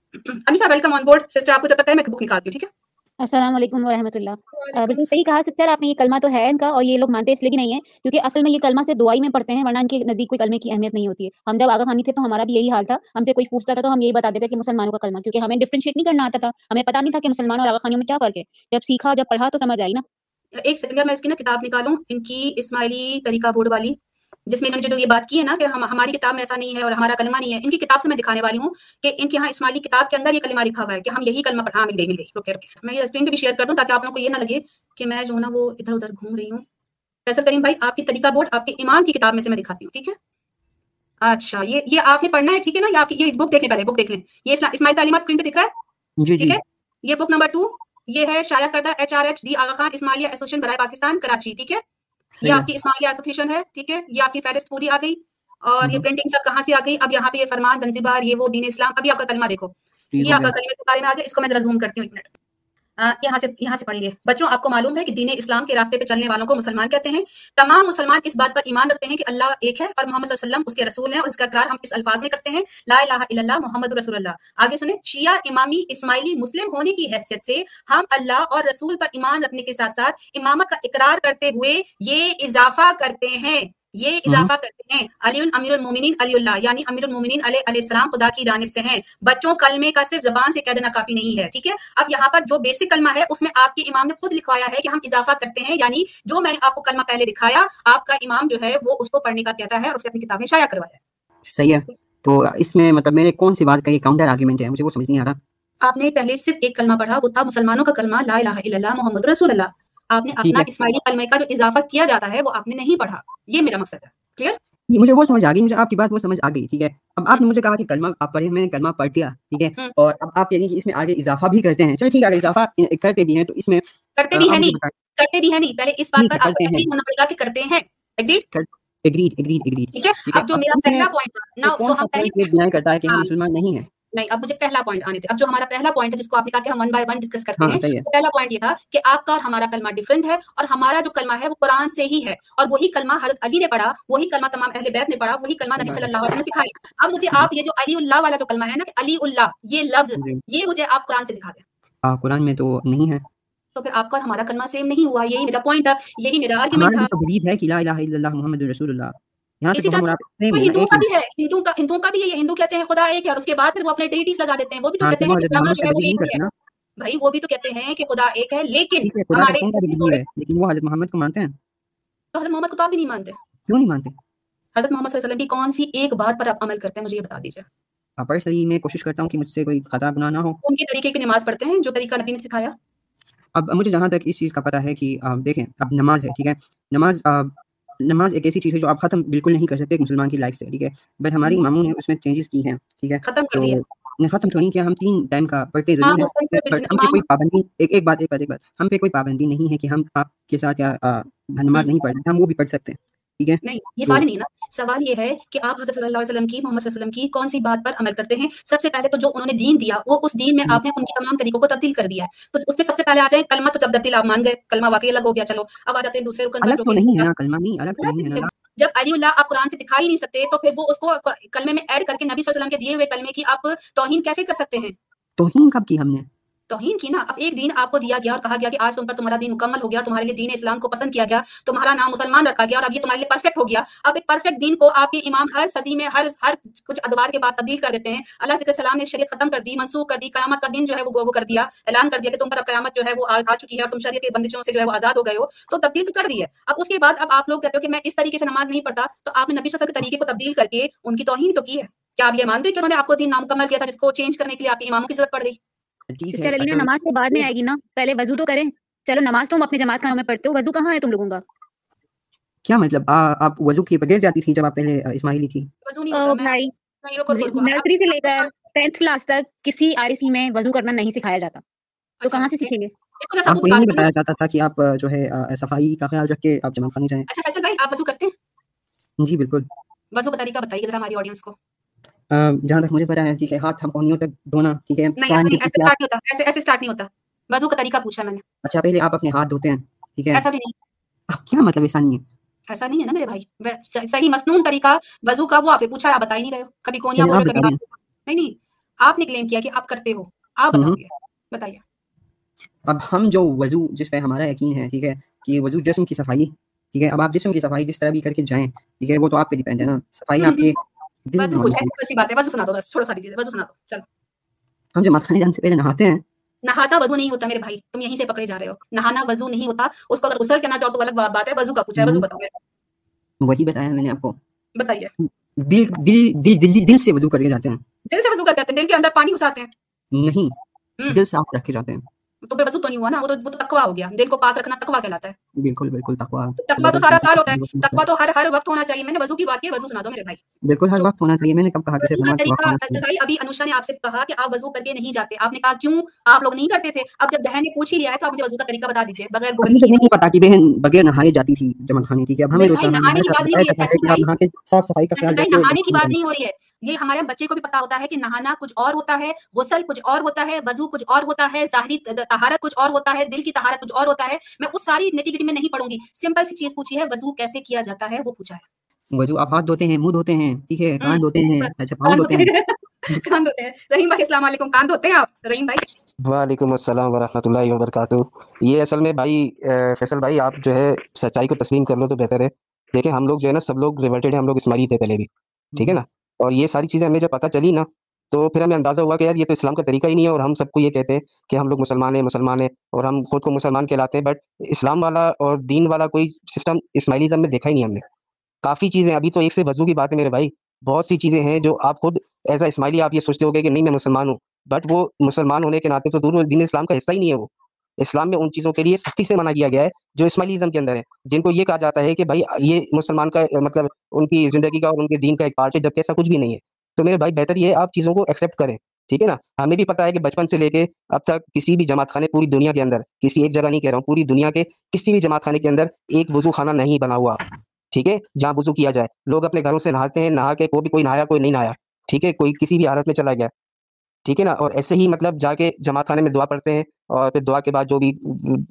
Anita welcome on board sister آپ کو جب تک ہے میں بک نکالتی ہوں ٹھیک ہے؟ السلام علیکم ورحمۃ اللہ۔ بالکل صحیح کہا کہ سر آپ نے یہ کلمہ تو ہے ان کا اور یہ لوگ مانتے اس لیے بھی نہیں ہے کیونکہ اصل میں یہ کلمہ سے دعائی میں پڑھتے ہیں ورنہ ان کے نزدیک کوئی کلمے کی اہمیت نہیں ہوتی ہے۔ ہم جب آگا خانی تھے تو ہمارا بھی یہی حال تھا۔ ہم سے کوئی پوچھتا تھا تو ہم یہی بتا دیتے کہ مسلمانوں کا کلمہ کیونکہ ہمیں ڈفرینشیٹ نہیں کرنا آتا تھا۔ ہمیں پتہ نہیں تھا کہ مسلمان اور آگا خانیوں میں کیا فرق ہے۔ جب سیکھا جب پڑھا تو سمجھ آئی نا۔ ایک سیکنڈ میں اس کی نا کتاب نکالوں ان کی اسماعیلی طریقہ بورڈ والی۔ جس میں انہوں نے جو یہ بات کی ہے نا کہ ہماری کتاب میں ایسا نہیں ہے اور ہمارا کلمہ نہیں ہے ان کی کتاب سے میں دکھانے والی ہوں کہ ان کے یہاں اسماعیلی کتاب کے اندر یہ کلمہ لکھا ہوا ہے کہ ہم یہی کلمہ پڑھا مل گئی مل گئی۔ روکے روکے میں یہ اسکرین پہ بھی شیئر کر دوں تاکہ آپ لوگوں کو یہ نہ لگے کہ میں جو نا وہ ادھر ادھر گھوم رہی ہوں۔ فیصل کریم بھائی آپ کی طریقہ بورڈ آپ کے امام کی کتاب میں سے میں دکھاتی ہوں ٹھیک ہے؟ اچھا یہ یہ آپ نے پڑھنا ہے ٹھیک ہے نا؟ یہ آپ یہ بک دیکھ لیں پہلے بک دیکھ لیں۔ یہ اسماعیل تعلیمات اسکرین پہ دکھ رہا ہے؟ جی، جی۔ ٹھیک ہے؟ یہ بک نمبر ٹو یہ ہے شاید کردہ H R H D Aga Khan Ismailia association برائے پاکستان کراچی ٹھیک ہے؟ یہ آپ کی اسماعیلیہ ایسوسیشن ہے؟ ٹھیک ہے؟ یہ آپ کی فہرست پوری آ گئی؟ اور یہ پرنٹنگ سب کہاں سے آ گئی؟ اب یہاں پہ یہ فرمان زنزیبار یہ وہ دین اسلام ابھی آپ کا کلمہ دیکھو۔ یہ آپ کا کلمے کے بارے میں آ گیا اس کو میں ذرا زوم کرتی ہوں ایک منٹ۔ یہاں سے یہاں سے پڑھیے بچوں، آپ کو معلوم ہے کہ دین اسلام کے راستے پہ چلنے والوں کو مسلمان کہتے ہیں۔ تمام مسلمان اس بات پر ایمان رکھتے ہیں کہ اللہ ایک ہے اور محمد صلی اللہ علیہ وسلم اس کے رسول ہیں اور اس کا اقرار ہم اس الفاظ میں کرتے ہیں۔ لا الہ الا اللہ محمد رسول اللہ۔ آگے سنیں۔ شیعہ، امامی، اسماعیلی، مسلم ہونے کی حیثیت سے ہم اللہ اور رسول پر ایمان رکھنے کے ساتھ ساتھ امامت کا اقرار کرتے ہوئے یہ اضافہ کرتے ہیں۔ یہ اضافہ کرتے ہیں علی امیر المومنین علی اللہ یعنی امیر المومنین علیہ علیہ السلام خدا کی جانب سے ہیں۔ بچوں کلمے کا صرف زبان سے کہہ دینا کافی نہیں ہے ٹھیک ہے؟ اب یہاں پر جو بیسک کلمہ ہے اس میں آپ کے امام نے خود لکھوایا ہے کہ ہم اضافہ کرتے ہیں یعنی جو میں نے آپ کو کلمہ پہلے دکھایا آپ کا امام جو ہے وہ اس کو پڑھنے کا کہتا ہے اور اس نے اپنی کتاب میں شائع کروایا ہے۔ صحیح ہے۔ تو اس میں مطلب میرے کون سی بات کا یہ کاؤنٹر آرگیومنٹ ہے مجھے وہ سمجھ نہیں آ رہا۔ آپ نے پہلے صرف ایک کلمہ پڑھا وہ تھا مسلمانوں کا کلمہ لا الہ الا اللہ محمد رسول اللہ۔ آپ نے اپنا ہے اسماعیلی کلمے کا جو اضافہ کیا جاتا ہے وہ آپ نے نہیں پڑھا۔ یہ میرا مقصد ہے۔ کلیئر مجھے وہ سمجھ آ گئی مجھے آپ کی بات وہ سمجھ آ گئی ٹھیک ہے۔ اب آپ نے مجھے کہا کہ کلمہ آپ پڑھے میں نے کلمہ پڑھ دیا ٹھیک ہے۔ اور اب آپ کہہ رہی ہیں کہ اس میں آگے اضافہ بھی کرتے ہیں۔ چلو ٹھیک ہے اگر اضافہ کرتے بھی ہیں تو اس میں کرتے بھی ہے مجھے نہیں کرتے بھی ہے نہیں۔ پہلے اس بات پر ہے آپ کو ہیں۔ ہونا پڑے گا کہ کرتے ہیں۔ Agreed؟ اگریڈ اگریڈ اگریڈ ٹھیک ہے؟ ہے اب جو میرا پہلا پوائنٹ تھا یہ نا جو ہم پہلے بیان کرتا ہے کہ ہم ہاں۔ مسلمان نہیں ہیں؟ نہیں اب مجھے پہلا پوائنٹ آنے تھے۔ اب جو ہمارا پہلا پوائنٹ ہے جس کو آپ نے کہا کہ ہم ون بائی ون ڈسکس کرتے ہاں ہیں پہلا پوائنٹ یہ تھا کہ آپ کا اور ہمارا کلمہ ڈفرنٹ ہے اور ہمارا جو کلمہ ہے وہ قرآن سے ہی ہے اور وہی کلمہ حضرت علی نے پڑھا وہی کلمہ تمام اہل بیت نے پڑھا وہی کلمہ نبی صلی اللہ علیہ وسلم نے سکھایا۔ اب مجھے آپ یہ جو علی اللہ والا جو کلمہ ہے نا کہ علی اللہ یہ لفظ جی۔ یہ مجھے آپ قرآن سے دکھا دیں۔ قرآن میں تو نہیں ہے۔ تو پھر آپ کا اور ہمارا کلمہ سیم نہیں ہوا یہی میرا پوائنٹ تھا یہی میرا آرگیومنٹ ہمارا تھا۔ ہے کہ لا الہ الا اللہ محمد رسول اللہ۔ یہاں سے ہندوؤں کا بھی ہے ہندو کا ہندوؤں کا بھی یہ ہندو کہتے ہیں خدا ایک ہے اور اس کے بعد پھر وہ اپنے ڈیٹیز لگا دیتے ہیں وہ بھی تو ہاں کہتے ہیں کہ جو ہے وہ ایک ہے۔ بھائی وہ بھی تو کہتے ہیں کہ خدا ایک ہے لیکن ہمارے لیکن وہ حضرت محمد کو مانتے ہیں۔ تو حضرت محمد کو تو آپ بھی نہیں مانتے۔ کیوں نہیں مانتے؟ حضرت محمد صلی اللہ علیہ وسلم کی کون سی ایک بات پر آپ عمل کرتے ہیں مجھے یہ بتا دیجیے۔ آپ پرسنلی میں کوشش کرتا ہوں کہ مجھ سے کوئی خطا گناہ نہ ہو۔ ان کے طریقے کی نماز پڑھتے ہیں جو طریقہ نبی نے سکھایا؟ اب مجھے جہاں تک اس چیز کا پتہ ہے کہ دیکھیں اب نماز ہے ٹھیک ہے۔ نماز نماز ایک ایسی چیز ہے جو آپ ختم بالکل نہیں کر سکتے ایک مسلمان کی لائف سے ٹھیک ہے؟ بٹ ہماری اماموں نے اس میں چینجز کی ہیں ٹھیک ہے؟ ختم کر دیا۔ ختم نہیں کیا ہم تین ٹائم کا پڑھتے ہاں ضرور سے ہیں ہم پہ کوئی پابندی ایک ایک بات ایک بات ایک بات ہم پہ کوئی پابندی نہیں ہے کہ ہم آپ کے ساتھ یا نماز نہیں پڑھ سکتے ہم وہ بھی پڑھ سکتے۔ ہیں ٹھیک ہے؟ نہیں یہ سوال نہیں نا۔ سوال یہ ہے کہ آپ حضرت صلی اللہ علیہ وسلم کی محمد صلی اللہ علیہ وسلم کی کون سی بات پر عمل کرتے ہیں؟ سب سے پہلے تو جو انہوں نے دین دیا وہ اس دین میں آپ نے ان کی تمام طریقوں کو تبدیل کر دیا ہے۔ تو اس میں سب سے پہلے آ جائیں کلمہ تو جب تبدیل آپ مان گئے کلمہ واقعی الگ ہو گیا چلو۔ اب آ جاتے ہیں دوسرے رکن الگ تو نہیں ہے نا کلمہ نہیں الگ تو نہیں ہے نا۔ جب علی اللہ آپ قرآن سے دکھا ہی نہیں سکتے تو پھر وہ اس کو کلمے میں ایڈ کر کے نبی صلی اللہ علیہ وسلم کے دیے ہوئے کلمے کی آپ توہین کیسے کر سکتے ہیں؟ توہین کب کی ہم نے؟ توہین کی نا، اب ایک دین آپ کو دیا گیا اور کہا گیا کہ آج تم پر تمہارا دین مکمل ہو گیا اور تمہارے لیے دین اسلام کو پسند کیا گیا، تمہارا نام مسلمان رکھا گیا اور اب یہ تمہارے لیے پرفیکٹ ہو گیا۔ اب ایک پرفیکٹ دین کو آپ کے امام ہر صدی میں ہر ہر کچھ ادوار کے بعد تبدیل کر دیتے ہیں۔ اللہ کے سلام نے شریعت ختم کر دی، منسوخ کر دی، قیامت کا دن جو ہے وہ وہ کر دیا، اعلان کر دیا کہ تم پر اب قیامت جو ہے وہ آ چکی ہے اور تم شریعت کے بندشوں سے جو ہے وہ آزاد ہو گئے ہو۔ تو تبدیل تو کر دی ہے۔ اب اس کے بعد اب آپ لوگ کہتے ہو کہ میں اس طریقے سے نماز نہیں پڑھتا، تو آپ نے نبی صلی اللہ علیہ وسلم کے طریقے کو تبدیل کر کے ان کی توہین تو کی ہے۔ کیا آپ یہ مانتے ہیں کہ انہوں نے آپ کو دین نامکمل کیا تھا، جس کو چینج کرنے کے لیے آپ کے اماموں کی ضرورت پڑ گئی سسٹر اگر نماز تو بعد میں آئے گی نا؟ پہلے وضو تو کریں۔ چلو نماز تو ہم اپنی جماعت خانوں میں پڑھتے ہو۔ وضو کہاں ہے تم لوگوں کا؟ کیا مطلب آپ وضو کے بغیر جاتی تھی جب آپ پہلے اسماعیلی تھی۔ نرسری سے لے کر ٹینتھ کلاس تک کسی آر سی میں وضو کرنا نہیں سکھایا جاتا۔ تو اچھا، کہاں سے سیکھیں گے؟ آپ کو یہ نہیں۔ بتایا جاتا تھا کہ آپ جو ہے صفائی کا خیال رکھ کے آپ جمع خانی جائیں۔ اچھا فیصل بھائی آپ وضو کرتے ہیں؟ جی بالکل۔ وضو کا طریقہ بتائیے ذرا ہماری آڈینس کو۔ جہاں تک مجھے پتا ہے ٹھیک ہے ہاتھ ہم کونیوں تک دھونا ٹھیک ہے ایسے آپ- اسٹارٹ نہیں ہوتا ایسے ایسے اسٹارٹ نہیں ہوتا۔ وضو کا طریقہ پوچھا میں نے۔ اچھا پہلے آپ اپنے ہاتھ دھوتے ہیں ٹھیک ہے۔ ایسا بھی نہیں۔ اب کیا مطلب ایسا نہیں ہے؟ ایسا نہیں ہے نا میرے بھائی۔ صحیح مسنون طریقہ وضو کا وہ آپ سے پوچھا آپ بتا ہی نہیں رہے ہو۔ کبھی کونیا بول آپ رہے کبھی نہیں نہیں آپ نے کلیم کیا کہ آپ کرتے ہو۔ آپ بتائیے اب ہم جو وضو جس پہ ہمارا یقین ہے ٹھیک ہے کہ وضو جسم کی صفائی ٹھیک ہے اب آپ جسم کی صفائی جس طرح بھی کر کے جائیں ٹھیک ہے وہ تو آپ پہ ڈیپینڈ ہے نا۔ صفائی آپ ہم جماعت خانے جان سے پہلے نہاتے ہیں نہاتا وضو نہیں ہوتا میرے بھائی تم یہیں سے پکڑے جا رہے ہو نہانا وضو نہیں ہوتا اس کو اگر غسل کرنا چاہو تو الگ بات ہے وضو کا پوچھا ہے وضو بتاؤ وہی بتایا میں نے آپ کو بتائیے دل دل دل دل دل سے وضو کر کے جاتے ہیں دل سے وضو کر ہیں دل کے اندر پانی گھساتے ہیں نہیں دل صاف رکھ کے جاتے ہیں تو پھر وضو تو نہیں ہوا نا وہ تو وہ تو ہو گیا دل کو پاک رکھنا تقوا کہلاتا ہے بالکل بالکل تقوا تقوا تو سارا سال ہوتا ہے۔ تقوا تو ہر ہر وقت ہونا چاہیے۔ میں نے وضو کی بات کی وضو سنا دو میرے بھائی۔ بالکل ہر وقت ہونا چاہیے۔ میں نے کب کہا کہ صرف طریقہ بھائی ابھی انوشا نے آپ سے کہا کہ آپ وضو کر کے نہیں جاتے۔ آپ نے کہا کیوں آپ لوگ نہیں کرتے تھے؟ اب جب بہن نے پوچھ ہی لیا ہے تو آپ مجھے وضو کا طریقہ بتا دیجیے بغیر مجھے نہیں پتا کہ بہن بغیر نہائے جاتی تھی جمل خانی کی کہ اب ہمیں روزانہ صاف صفائی کا خیال رکھیں نہانے کی بات نہیں ہو رہی ہے۔ یہ ہمارے بچے کو بھی پتا ہوتا ہے کہ نہانا کچھ اور ہوتا ہے غسل کچھ اور ہوتا ہے وضو کچھ اور ہوتا ہے ظاہری طہارت کچھ اور ہوتا ہے دل کی طہارت کچھ اور ہوتا ہے۔ میں اس ساری نیٹیوٹی میں نہیں پڑھوں گی۔ سمپل سی چیز پوچھی ہے وضو کیسے کیا جاتا ہے؟ وہ پوچھا ہے۔ وضو آپ ہاتھ دھوتے ہیں منہ دھوتے ہیں ٹھیک ہے؟ کان دھوتے ہیں اچھا پاؤں دھوتے ہیں۔ *laughs* کان دھوتے ہیں۔ رحیم بھائی السلام علیکم۔ کان دھوتے ہیں آپ؟ رحیم بھائی۔ وعلیکم السلام ورحمۃ اللہ وبرکاتہ۔ یہ اصل میں بھائی فیصل بھائی آپ جو ہے سچائی کو تسلیم کر لو تو بہتر ہے۔ دیکھیں ہم لوگ جو ہے نا سب لوگ ریورٹیڈ ہیں ہم لوگ اسماری تھے پہلے بھی ٹھیک ہے نا؟ اور یہ ساری چیزیں ہمیں جب پتہ چلی نا تو پھر ہمیں اندازہ ہوا کہ یار یہ تو اسلام کا طریقہ ہی نہیں ہے اور ہم سب کو یہ کہتے ہیں کہ ہم لوگ مسلمان ہیں مسلمان ہیں اور ہم خود کو مسلمان کہلاتے ہیں۔ بٹ اسلام والا اور دین والا کوئی سسٹم اسماعیلزم میں دیکھا ہی نہیں ہم نے۔ کافی چیزیں، ابھی تو ایک سے وضو کی بات ہے میرے بھائی۔ بہت سی چیزیں ہیں جو آپ خود ایز اے اسماعیلی آپ یہ سوچتے ہو گے کہ نہیں میں مسلمان ہوں۔ بٹ وہ مسلمان ہونے کے ناطے تو دور دین اسلام کا حصہ ہی نہیں ہے وہ۔ اسلام میں ان چیزوں کے لیے سختی سے منع کیا گیا ہے جو اسماعیلزم کے اندر ہے جن کو یہ کہا جاتا ہے کہ بھائی یہ مسلمان کا مطلب ان کی زندگی کا اور ان کے دین کا ایک پارٹ ہے، جبکہ ایسا کچھ بھی نہیں ہے۔ تو میرے بھائی بہتر یہ آپ چیزوں کو ایکسیپٹ کریں، ٹھیک ہے نا؟ ہمیں بھی پتا ہے کہ بچپن سے لے کے اب تک کسی بھی جماعت خانے پوری دنیا کے اندر، کسی ایک جگہ نہیں کہہ رہا ہوں، پوری دنیا کے کسی بھی جماعت خانے کے اندر ایک وضو خانہ نہیں بنا ہوا، ٹھیک ہے؟ جہاں وضو کیا جائے۔ لوگ اپنے گھروں سے نہاتے ہیں، نہا کے کوئی بھی کوئی نہایا، کوئی نہیں نہایا، ٹھیک ہے؟ کوئی کسی بھی حالت میں چلا گیا، ٹھیک ہے نا؟ اور ایسے ہی مطلب جا کے جماعت خانے میں دعا پڑھتے ہیں اور پھر دعا کے بعد جو بھی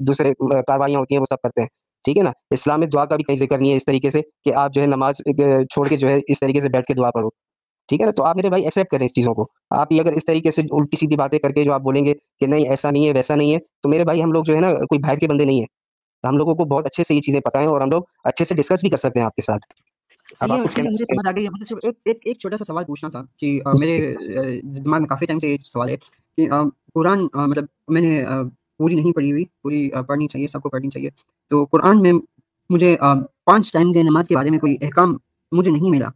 دوسرے کاروائیاں ہوتی ہیں وہ سب کرتے ہیں، ٹھیک ہے نا؟ اسلام میں دعا کا بھی کہیں ذکر نہیں ہے اس طریقے سے کہ آپ جو ہے نماز چھوڑ کے جو ہے اس طریقے سے بیٹھ کے دعا پڑھو ٹھیک ہے نا؟ تو آپ میرے بھائی ایکسیپٹ کریں اس چیزوں کو۔ آپ یہ اگر اس طریقے سے الٹی سیدھی باتیں کر کے جو آپ بولیں گے کہ نہیں ایسا نہیں ہے ویسا نہیں ہے تو میرے بھائی ہم لوگ جو ہے نا کوئی باہر کے بندے نہیں ہیں۔ ہم لوگوں کو بہت اچھے سے یہ چیزیں پتہ ہیں اور ہم لوگ اچھے سے ڈسکس بھی کر سکتے ہیں آپ کے ساتھ۔ مطلب ایک چھوٹا سا سوال پوچھنا تھا کہ میرے دماغ میں کافی ٹائم سے یہ سوال ہے کہ قرآن مطلب میں نے پوری نہیں پڑھی ہوئی پوری پڑھنی چاہیے سب کو پڑھنی چاہیے۔ تو قرآن میں مجھے پانچ ٹائم کے نماز کے بارے میں کوئی احکام مجھے نہیں ملا۔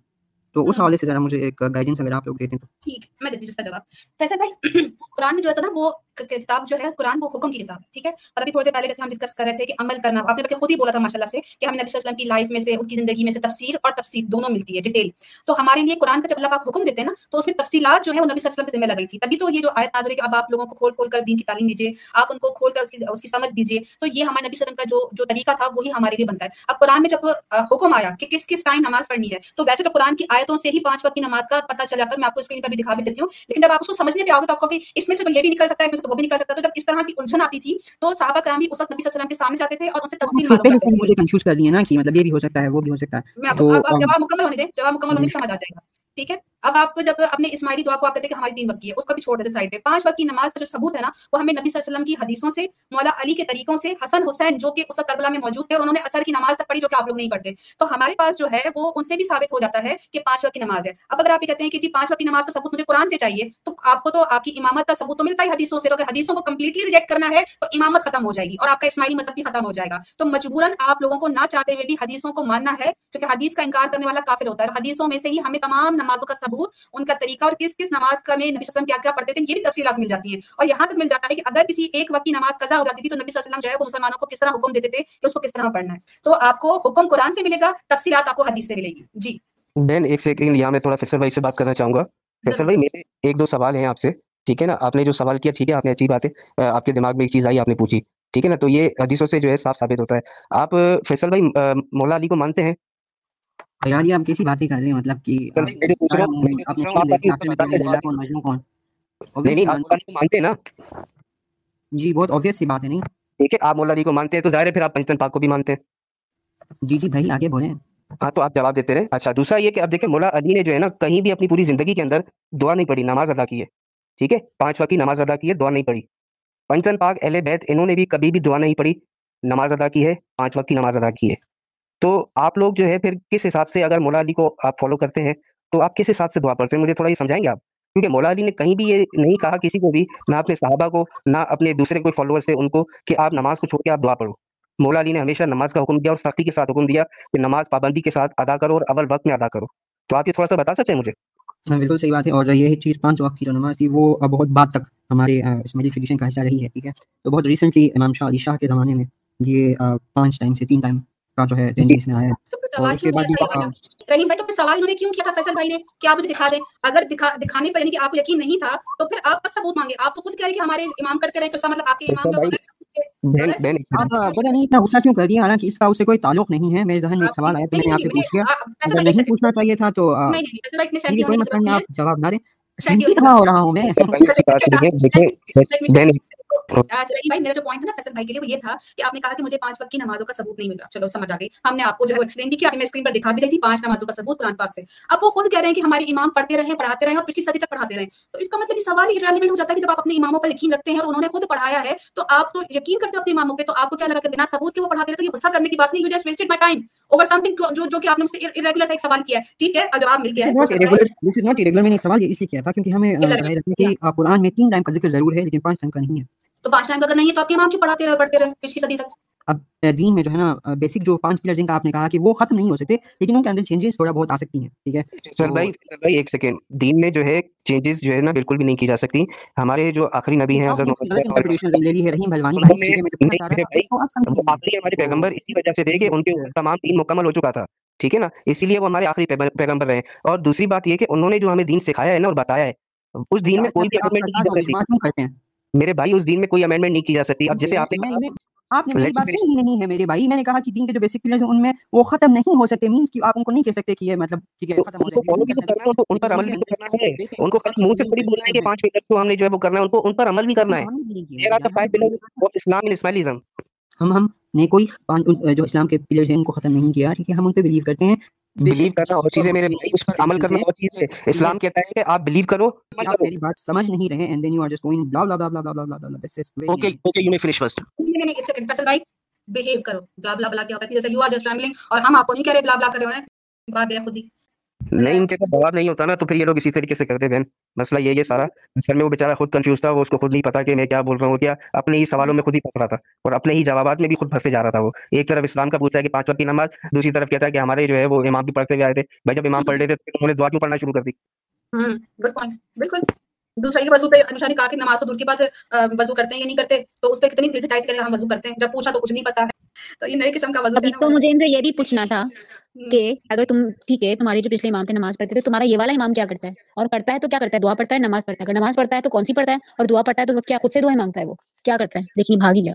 تو اس ہاں۔ حوالے سے ذرا مجھے ایک گائیڈنس اگر آپ لوگ دیتے ہیں تو۔ ٹھیک میں دیتی ہوں اس کا جواب۔ فیصل بھائی *clears throat* قرآن میں جو ہے نا وہ کتاب جو ہے قرآن وہ حکم کی کتاب ہے ٹھیک ہے؟ اور ابھی تھوڑے دیر پہلے جیسے ہم ڈسکس کر رہے تھے کہ عمل کرنا آپ نے خود ہی بولا تھا ماشاء اللہ سے کہ ہمیں نبی صلی اللہ علیہ وسلم کی لائف میں سے ان کی زندگی میں سے تفسیر اور تفسیر دونوں ملتی ہے ڈیٹیل تو ہمارے لیے قرآن کا جب اللہ آپ حکم دیتے ہیں نا تو اس میں تفصیلات جو ہے وہ نبی صلی اللہ علیہ وسلم کی ذمہ لگائی تھی۔ تبھی تو یہ جو آیت نازر ہے کہ اب آپ لوگوں کو کھول کھول کر دین کی تعلیم دیجیے آپ ان کو کھول کر اس کی اس کی سمجھ دیجیے تو یہ ہمارے نبی صلی اللہ علیہ وسلم کا جو جو طریقہ تھا وہی ہمارے لیے بنتا ہے۔ اب قرآن میں جب حکم آیا کہ کس کس ٹائم نماز پڑھنی ہے تو ویسے تو قرآن کی آیت آیتوں سے ہی پانچ وقت کی نماز کا پتہ چل جاتا ہے میں آپ کو اسکرین پر بھی دکھا بھی دیتی ہوں۔ لیکن جب آپ اس کو سمجھنے پہ آؤ گے تو آپ کو کہ اس میں سے تو یہ بھی نکل سکتا ہے اس میں سے تو وہ بھی نکل سکتا ہے۔ تو جب اس طرح کی الجھن آتی تھی تو صحابہ کرام بھی اس وقت نبی صلی اللہ علیہ وسلم کے سامنے جاتے تھے اور ان سے تفصیل معلوم کرتے تھے۔ مجھے کنفیوز کر دیا نا کہ مطلب یہ بھی ہو سکتا ہے وہ بھی ہو سکتا ہے۔ میں آپ کو جواب مکمل ہونے دیں جواب مکمل ہونے سے سمجھ آ جائے گا۔ ٹھیک ہے؟ اب آپ جب اپنے اسماعیلی دعا کو آپ کہتے ہیں کہ ہماری تین وقت کی ہے، اس کا بھی چھوڑ دیتے سائڈ پہ۔ پانچ وقت کی نماز کا جو ثبوت ہے نا، وہ ہمیں نبی صلی اللہ علیہ وسلم کی حدیثوں سے، مولا علی کے طریقوں سے، حسن حسین جو کہ اس وقت کربلا میں موجود تھے اور انہوں نے اثر کی نماز تک پڑھی جو کہ آپ لوگ نہیں پڑھتے۔ تو ہمارے پاس جو ہے، وہ ان سے بھی ثابت ہو جاتا ہے کہ پانچ وقت کی نماز ہے۔ اب اگر آپ یہ کہتے ہیں کہ جی پانچ وقت کی نماز کا ثبوت مجھے قرآن سے چاہیے، تو آپ کو تو آپ کی امامت کا ثبوت تو ملتا ہے حدیثوں سے۔ تو اگر حدیثوں کو کمپلیٹلی ریجیکٹ کرنا ہے، تو امامت ختم ہو جائے گی اور آپ کا اسماعیلی مذہب بھی ختم ہو جائے گا۔ تو مجبوراً آپ لوگوں کو نہ چاہتے ہوئے بھی حدیثوں کو ماننا ہے، کیونکہ حدیث کا انکار کرنے والا کافر ہوتا ہے اور حدیثوں میں سے ہی ہمیں تمام نمازوں کا ثبوت، ان کا طریقہ اور کس کس نماز کا میں نبی صلی اللہ علیہ وسلم کیا کیا پڑھتے تھے، یہ بھی تفصیلات مل جاتی ہیں۔ اور یہاں تک مل جاتا ہے کہ اگر کسی ایک وقت کی نماز قضا ہو جاتی تھی تو نبی صلی اللہ علیہ وسلم جو ہے وہ مسلمانوں کو کس طرح حکم دیتے تھے کہ اس کو کس طرح پڑھنا ہے۔ تو آپ کو حکم قرآن سے ملے گا، تفصیلات آپ کو حدیث سے ملے گی۔ جی۔ بہن ایک سیکنڈ یہاں میں تھوڑا فیصل بھائی سے بات کرنا چاہوں گا۔ فیصل بھائی، میرے ایک دو سوال ہیں آپ سے، ٹھیک ہے نا؟ آپ نے جو سوال کیا، ٹھیک ہے، آپ نے اچھی بات ہے آپ کے دماغ میں ایک چیز آئی، آپ نے پوچھی۔ ٹھیک ہے نا؟ تو یہ حدیثوں سے جو ہے صاف ثابت ہوتا ہے۔ آپ فیصل بھائی مولا علی کو مانتے ہیں؟ یار یہ آپ کیسی باتیں کر رہے ہیں؟ مطلب جی, جی بہت سی بات ہے نہیں؟ ٹھیک ہے آپ مولا جی کو مانتے ہیں تو ظاہر ہے پھر آپ پاک کو بھی مانتے ہیں۔ جی جی بھائی آگے بولیں۔ ہاں تو آپ جواب دیتے رہے۔ اچھا دوسرا یہ کہ آپ دیکھیں مولا علی نے جو ہے نا کہیں بھی اپنی پوری زندگی کے اندر دعا نہیں پڑھی نماز ادا کی ہے۔ ٹھیک ہے پانچ وقت کی نماز ادا کی ہے دعا نہیں پڑھی۔ پنجتن پاک اہل بیت انہوں نے بھی کبھی بھی دعا نہیں پڑھی نماز ادا کی ہے پانچ وقت کی نماز ادا کی ہے۔ تو آپ لوگ جو ہے پھر کس حساب سے اگر مولا علی کو آپ فالو کرتے ہیں، تو آپ کس حساب سے دعا پڑھتے ہیں؟ مجھے تھوڑا یہ سمجھائیں گے آپ؟ کیونکہ مولا علی نے کہیں بھی یہ نہیں کہا کسی کو بھی، نہ اپنے صحابہ کو، نہ اپنے دوسرے کوئی فالوور سے ان کو کہ آپ نماز کو چھوڑ کے آپ دعا پڑھو۔ مولا علی نے ہمیشہ نماز کا حکم دیا اور سختی کے ساتھ حکم دیا کہ نماز پابندی کے ساتھ ادا کرو اور اول وقت میں ادا کرو۔ تو آپ یہ تھوڑا سا بتا سکتے ہیں مجھے؟ ہاں، بالکل صحیح بات ہے۔ اور یہ چیز پانچ وقت کی جو نماز تھی، وہ بہت بعد تک ہمارے اسماعیلی ٹریڈیشن کا حصہ رہی ہے، ٹھیک ہے؟ تو بہت ریسنٹلی امام شاہ علی شاہ کے زمانے میں یہ پانچ ٹائم سے تین ٹائم کا جو ہے چینجز میں آیا۔ اور اس کے بعد رحیم بھائی تو پھر سوال انہوں نے کیوں کیا تھا فیصل بھائی نے؟ کہ آپ مجھے دکھا دیں؟ اگر دکھانے پر یعنی کہ آپ کو یقین نہیں تھا تو پھر آپ تک ثبوت مانگے؟ آپ تو خود کہہ رہے کہ ہمارے امام کرتے رہے تو اس کا مطلب آپ کے امام آپ بڑا نہیں اتنا غصہ کیوں کر دیا؟ حالانکہ اس کا اس سے کوئی تعلق نہیں ہے۔ میرے ذہن میں ایک سوال آیا تو میں نے آپ سے پوچھ لیا۔ اگر نہیں پوچھنا چاہیے تھا تو کوئی مسئلہ نہیں آپ جواب نہ دیں ہو رہا ہوں میں بھائی میرا جو پوائنٹ نا فیصل بھائی کے لیے وہ یہ تھا کہ آپ نے کہا کہ مجھے پانچ وقت کی نمازوں کا ثبوت نہیں ملا۔ چلو سمجھ آ گئی ہم نے آپ کو جو ہے ایکسپلین بھی کیا میں اسکرین پر دکھا بھی رہی تھی پانچ نمازوں کا ثبوت قرآن پاک سے۔ اب وہ خود کہہ رہے ہیں کہ ہمارے امام پڑھتے رہے پڑھاتے رہے اور پچھلی صدی تک پڑھاتے رہے۔ تو اس کا مطلب یہ سوال ہی ریلیونٹ ہو جاتا ہے کہ جب آپ اپنے اماموں پر یقین رکھتے ہیں اور انہوں نے خود پڑھایا ہے تو آپ تو یقین کرتے ہو اپنے اماموں پہ تو آپ کو کیا لگا کہ بنا ثبوت کے وہ پڑھاتے رہے تو یہ غصہ کرنے کی بات نہیں you just wasted my time over something جو جو کہ آپ نے مجھ سے ارریگولر ایک سوال کیا ہے۔ ٹھیک ہے جواب مل گیا ہے۔ دس از ناٹ ارریگولر میں نے سوال یہ اس لیے کیا تھا کیونکہ ہمیں قرآن میں تین ٹائم کا ذکر ضرور ہے لیکن پانچ ٹائم کا نہیں ہے۔ تو پانچ ٹائم اگر نہیں ہے تو آپ کے امام کیوں پڑھاتے رہے پڑھتے رہے پچھلی صدی تک؟ اب دین میں جو ہے نا بیسک جو پانچ پلر جن کا آپ نے کہا کہ وہ ختم نہیں ہو سکتے لیکن ان کے اندر چینجز تھوڑا بہت آ سکتی ہیں ٹھیک ہے؟ سر بھائی سر بھائی ایک سیکنڈ دین میں جو ہے چینجز جو ہے نا بالکل بھی نہیں کی جا سکتی۔ ہمارے جو آخری نبی ہیں حضرت آخری ہمارے پیغمبر اسی وجہ سے تھے کہ ان کے تمام دین مکمل ہو چکا تھا ٹھیک ہے نا؟ اسی لیے وہ ہمارے آخری پیغمبر رہے۔ اور دوسری بات یہ کہ انہوں نے جو ہمیں دین سکھایا ہے نا اور بتایا ہے اس دین میں کوئی بھی میرے بھائی اس دین میں کوئی امینڈمنٹ نہیں کی جا سکتی۔ اب جیسے آپ نے آپ نے میری بات نہیں ہے میرے بھائی۔ میں نے کہا کہ دین کے جو بیسک پلرز ہیں ان میں وہ ختم نہیں ہو سکتے۔ مینس کہ آپ ان کو نہیں کہہ سکتے کہ یہ مطلب ٹھیک ہے ختم ہو جائے۔ ان پر عمل بھی تو کرنا ہے۔ ان کو خالی منہ سے تھوڑی بولنا ہے کہ پانچ پلرز کو ہم نے جو ہے وہ کرنا ہے ان کو ان پر عمل بھی کرنا ہے۔ اسلام ان اسماعیلزم ہم ہم نے کوئی جو اسلام کے پلرز ہیں ان کو ختم نہیں کیا۔ ٹھیک ہے ہم ان پہ بلیو کرتے ہیں۔ بلیو کرنا اور چیزیں میرے اس پر عمل کرنا اور چیز ہے اسلام کہتا ہے کہ آپ بلیو کرو آپ میری بات سمجھ نہیں رہے and then you are just going blah blah blah blah blah blah this is okay okay you me finish first نہیں نہیں اٹس فیصل بھائی بہیو کرو بلا بلا بلا کیا ہوتا ہے جیسے یو ار جسٹ ریمبلنگ اور ہم آپ کو نہیں کہہ رہے بلا بلا کر رہے ہیں بات گیا خود ہی نہیں ان کے پاس جواب نہیں ہوتا نا تو پھر یہ لوگ اسی طریقے سے کرتے بہن مسئلہ یہ ہے سارا اصل میں وہ بیچارہ خود کنفیوز تھا وہ اس کو خود نہیں پتا کہ میں کیا بول رہا ہوں کیا اپنے ہی سوالوں میں خود ہی پھنس رہا تھا اور اپنے ہی جوابات میں بھی خود پھنسے جا رہا تھا وہ ایک طرف اسلام کا پوچھتا ہے کہ پانچ وقت کی نماز دوسری طرف کہتا ہے کہ ہمارے جو ہے وہ امام بھی پڑھتے ہوئے آئے تھے بھائی جب امام پڑھ رہے تھے تو انہوں نے دعا کیوں پڑھنا شروع کر دی بالکل دوسرے کے وضو پہ انوشا نے کہا کہ نماز تو دور کے بعد وضو کرتے ہیں یا نہیں کرتے تو اس پہ کتنی کریٹیسائز کریں ہم وضو کرتے ہیں جب پوچھا تو کچھ نہیں پتا ہے تو یہ نئے قسم کا وضو ابھی تو مجھے ان سے یہ بھی پوچھنا تھا کہ اگر تم ٹھیک ہے تمہارے جو پچھلے امام تھے نماز پڑھتے تھے تمہارا یہ والا امام کیا کرتا ہے؟ اور کرتا ہے تو کیا کرتا ہے؟ دعا پڑھتا ہے نماز پڑھتا ہے۔ اگر نماز پڑھتا ہے تو کون سی پڑھتا ہے؟ اور دعا پڑھتا ہے تو کیا خود سے دعائیں مانگتا ہے وہ؟ کیا کرتا ہے؟ دیکھیے بھاگ ہی گیا۔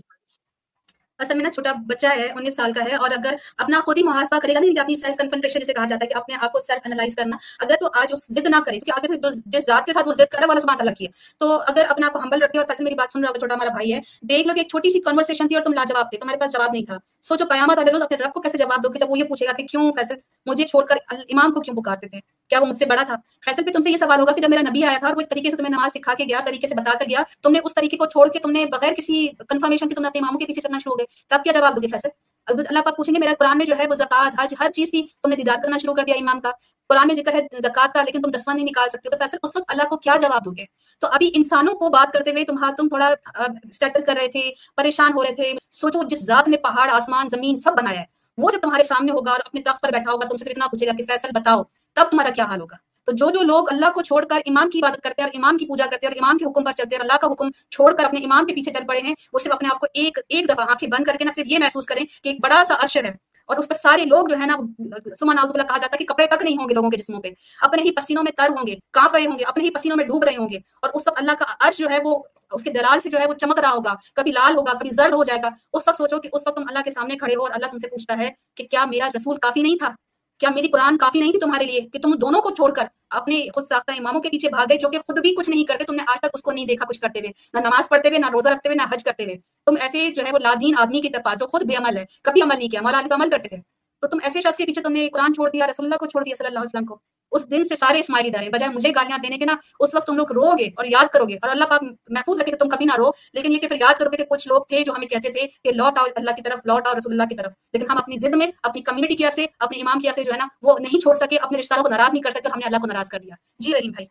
اصل میں نا چھوٹا بچہ ہے انیس سال کا ہے اور اگر اپنا خود ہی محاسبہ کرے گا نہیں اپنی سیلف کنفنٹریشن جسے کہا جاتا ہے کہ اپنے آپ کو سیلف انالائز کرنا اگر تو آج اس ضد نہ کرے کیونکہ آگے سے جس ذات کے ساتھ وہ ضد کرے والا سماعت الگ ہے۔ تو اگر اپنے آپ کو ہمبل رکھے اور پیسے میری بات سن رہا ہوگا چھوٹا ہمارا بھائی ہے دیکھ لو کہ ایک چھوٹی سی کنورسیشن تھی اور تم لاجواب تھے تمہارے پاس جواب نہیں تھا۔ سوچو قیامت والے روز اپنے رب کو کیسے جواب دو کہ جب وہ یہ پوچھے گا کہ کیوں فیصل مجھے چھوڑ کر امام کو کیوں پکارتے تھے؟ کیا وہ مجھ سے بڑا تھا؟ فیصل پہ تم سے یہ سوال ہوگا کہ جب میرا نبی آیا تھا اور وہ ایک طریقے سے تمہیں نماز سکھا کے گیا، طریقے سے بتا کر گیا، تم نے اس طریقے کو چھوڑ کے تم نے بغیر کسی کنفرمیشن کے تم نے اپنے اماموں کے پیچھے چلنا شروع ہو گئے، تب کیا جواب دو گے فیصل؟ اللہ پاک پوچھیں گے میرا قرآن میں جو ہے وہ زکات حج، ہر چیز تھی تم نے دیدار کرنا شروع کر دیا امام کا۔ قرآن میں ذکر ہے زکات کا، لیکن تم دسواں نہیں نکال سکتے تو فیصل، اس وقت اللہ کو کیا جواب دو گے؟ تو ابھی انسانوں کو بات کرتے ہوئے تم تم تھوڑا اسٹیٹل کر رہے تھے، پریشان ہو رہے تھے۔ سوچو، جس ذات نے پہاڑ، آسمان، زمین سب بنایا ہے، وہ جب تمہارے سامنے ہوگا اور اپنے تخت پر بیٹھا ہوگا، تم سے اتنا پوچھے گا کہ فیصل بتاؤ، تب تمہارا کیا حال ہوگا؟ تو جو جو لوگ اللہ کو چھوڑ کر امام کی عبادت کرتے ہیں اور امام کی پوجا کرتے ہیں اور امام کے حکم پر چلتے ہیں اور اللہ کا حکم چھوڑ کر اپنے امام کے پیچھے چل پڑے ہیں، وہ صرف اپنے آپ کو ایک ایک دفعہ آنکھیں بند کر کے نہ صرف یہ محسوس کریں کہ ایک بڑا سا اشر ہے اور اس پر سارے لوگ جو ہے نا سما نازب اللہ کہا جاتا ہے کہ کپڑے تک نہیں ہوں گے لوگوں کے جسموں پہ، اپنے ہی پسینوں میں تر ہوں گے کہاں پڑے ہوں گے، اپنے ہی پسینوں میں ڈوب رہے ہوں گے اور اس وقت اللہ کا عرش جو ہے وہ، اس کے جلال سے جو ہے وہ چمک رہا ہوگا، کبھی لال ہوگا، کبھی زرد ہو جائے گا، اس وقت سوچو کہ اس وقت تم اللہ کے سامنے کھڑے ہو اور اللہ تم سے پوچھتا ہے کہ کیا میرا رسول کافی نہیں تھا؟ کیا میری قرآن کافی نہیں تھی تمہارے لیے کہ تم دونوں کو چھوڑ کر اپنے خود ساختہ اماموں کے پیچھے بھاگے جو کہ خود بھی کچھ نہیں کرتے؟ تم نے آج تک اس کو نہیں دیکھا کچھ کرتے ہوئے، نہ نماز پڑھتے ہوئے، نہ روزہ رکھتے ہوئے، نہ حج کرتے ہوئے۔ تم ایسے جو ہے وہ لادین آدمی کے پاس جو خود بے عمل ہے، کبھی عمل نہیں کیا، مولا علی تو عمل کرتے تھے۔ تو تم ایسے شخص کے پیچھے تم نے قرآن چھوڑ دیا، رسول اللہ کو چھوڑ دیا صلی اللہ علیہ وسلم کو؟ اس دن سے سارے اسماعیلی ڈرے۔ بجائے مجھے گالیاں دینے کے نا، اس وقت تم لوگ رو گے اور یاد کرو گے۔ اور اللہ پاک محفوظ رکھے کہ تم کبھی نہ رو۔ لیکن یہ کہ پھر یاد کرو گے کہ کچھ لوگ تھے جو ہمیں کہتے تھے کہ لوٹ آؤ اللہ کی طرف، لوٹ آؤ رسول اللہ کی طرف۔ لیکن ہم اپنی ضد میں، اپنی کمیونٹی کی سے، اپنے امام کی سے جو ہے نا، وہ نہیں چھوڑ سکے، اپنے رشتہ داروں کو ناراض نہیں کر سکے ہم نے اللہ کو ناراض کر دیا۔ جی رحیم بھائی۔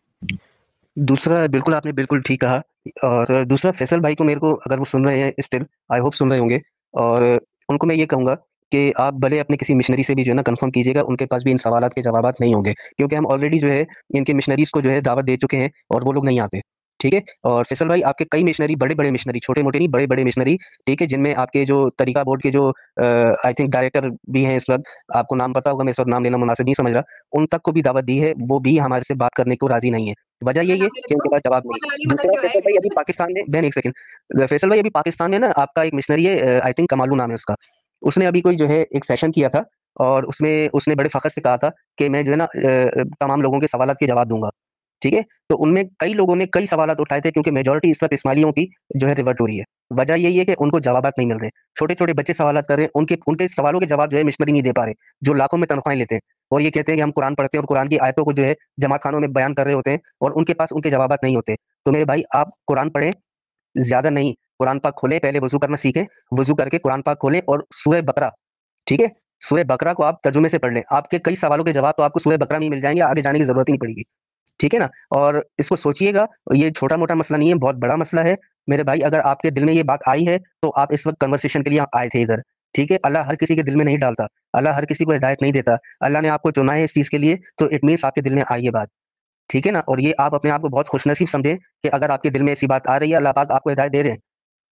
دوسرا، بالکل آپ نے بالکل ٹھیک کہا۔ اور دوسرا، فیصل بھائی کو میرے کو اگر وہ سن رہے ہیں اسٹل آئی ہوپ سن رہے ہوں گے۔ اور ان کو میں یہ کہوں گا کہ آپ بھلے اپنے کسی مشنری سے بھی جو ہے نا کنفرم کیجیے گا ان کے پاس بھی ان سوالات کے جوابات نہیں ہوں گے۔ کیونکہ ہم آلریڈی جو ہے ان کے مشنریز کو جو ہے دعوت دے چکے ہیں اور وہ لوگ نہیں آتے۔ ٹھیک ہے؟ اور فیصل بھائی آپ کے کئی مشنری بڑے بڑے مشنری چھوٹے موٹے نہیں بڑے بڑے مشنری ٹھیک ہے جن میں آپ کے جو طریقہ بورڈ کے جو آئی تھنک ڈائریکٹر بھی ہیں اس وقت آپ کو نام پتا ہوگا میں اس وقت نام لینا مناسب نہیں سمجھ رہا۔ ان تک کو بھی دعوت دی ہے وہ بھی ہمارے سے بات کرنے کو راضی نہیں ہے۔ وجہ یہ ہے کہ ان کے پاس جواب نہیں۔ دوسرا فیصل بھائی ابھی پاکستان میں بہن ایک سیکنڈ فیصل بھائی ابھی پاکستان میں نا آپ کا ایک مشنری ہے آئی تھنک کمالو نام ہے اس کا۔ اس نے ابھی کوئی جو ہے ایک سیشن کیا تھا اور اس میں اس نے بڑے فخر سے کہا تھا کہ میں جو ہے نا تمام لوگوں کے سوالات کے جواب دوں گا۔ ٹھیک ہے؟ تو ان میں کئی لوگوں نے کئی سوالات اٹھائے تھے کیونکہ میجورٹی اس وقت اسماعیلیوں کی جو ہے ریورٹ ہو رہی ہے۔ وجہ یہی ہے کہ ان کو جوابات نہیں مل رہے۔ چھوٹے چھوٹے بچے سوالات کر رہے ہیں، ان کے ان کے سوالوں کے جواب جو ہے مشنری نہیں دے پا رہے، جو لاکھوں میں تنخواہیں لیتے ہیں۔ اور یہ کہتے ہیں کہ ہم قرآن پڑھتے ہیں اور قرآن کی آیتوں کو جو ہے جماعت خانوں میں بیان کر رہے ہوتے ہیں اور ان کے پاس ان کے جوابات نہیں ہوتے۔ تو میرے بھائی، آپ قرآن پڑھیں، زیادہ نہیں۔ قرآن پاک کھولیں پہلے وضو کرنا سیکھیں، وضو کر کے قرآن پاک کھولیں اور سورہ بکرا ٹھیک ہے؟ سورہ بکرا کو آپ ترجمے سے پڑھ لیں۔ آپ کے کئی سوالوں کے جواب تو آپ کو سورہ بکرا میں مل جائیں گے، آگے جانے کی ضرورت ہی نہیں پڑے گی، ٹھیک ہے نا؟ اور اس کو سوچیے گا، یہ چھوٹا موٹا مسئلہ نہیں ہے، بہت بڑا مسئلہ ہے۔ میرے بھائی، اگر آپ کے دل میں یہ بات آئی ہے تو آپ اس وقت کنورسیشن کے لیے آئے تھے ادھر، ٹھیک ہے؟ اللہ ہر کسی کے دل میں نہیں ڈالتا، اللہ ہر کسی کو ہدایت نہیں دیتا۔ اللہ نے آپ کو چنا ہے اس چیز کے لیے، تو اٹ مینس آپ کے دل میں آئی ہے بات، ٹھیک ہے نا؟ اور یہ آپ اپنے آپ کو بہت خوش نصیب سمجھیں کہ اگر آپ کے دل میں ایسی بات آ رہی ہے، اللہ پاک آپ کو ہدایت دے رہے ہیں۔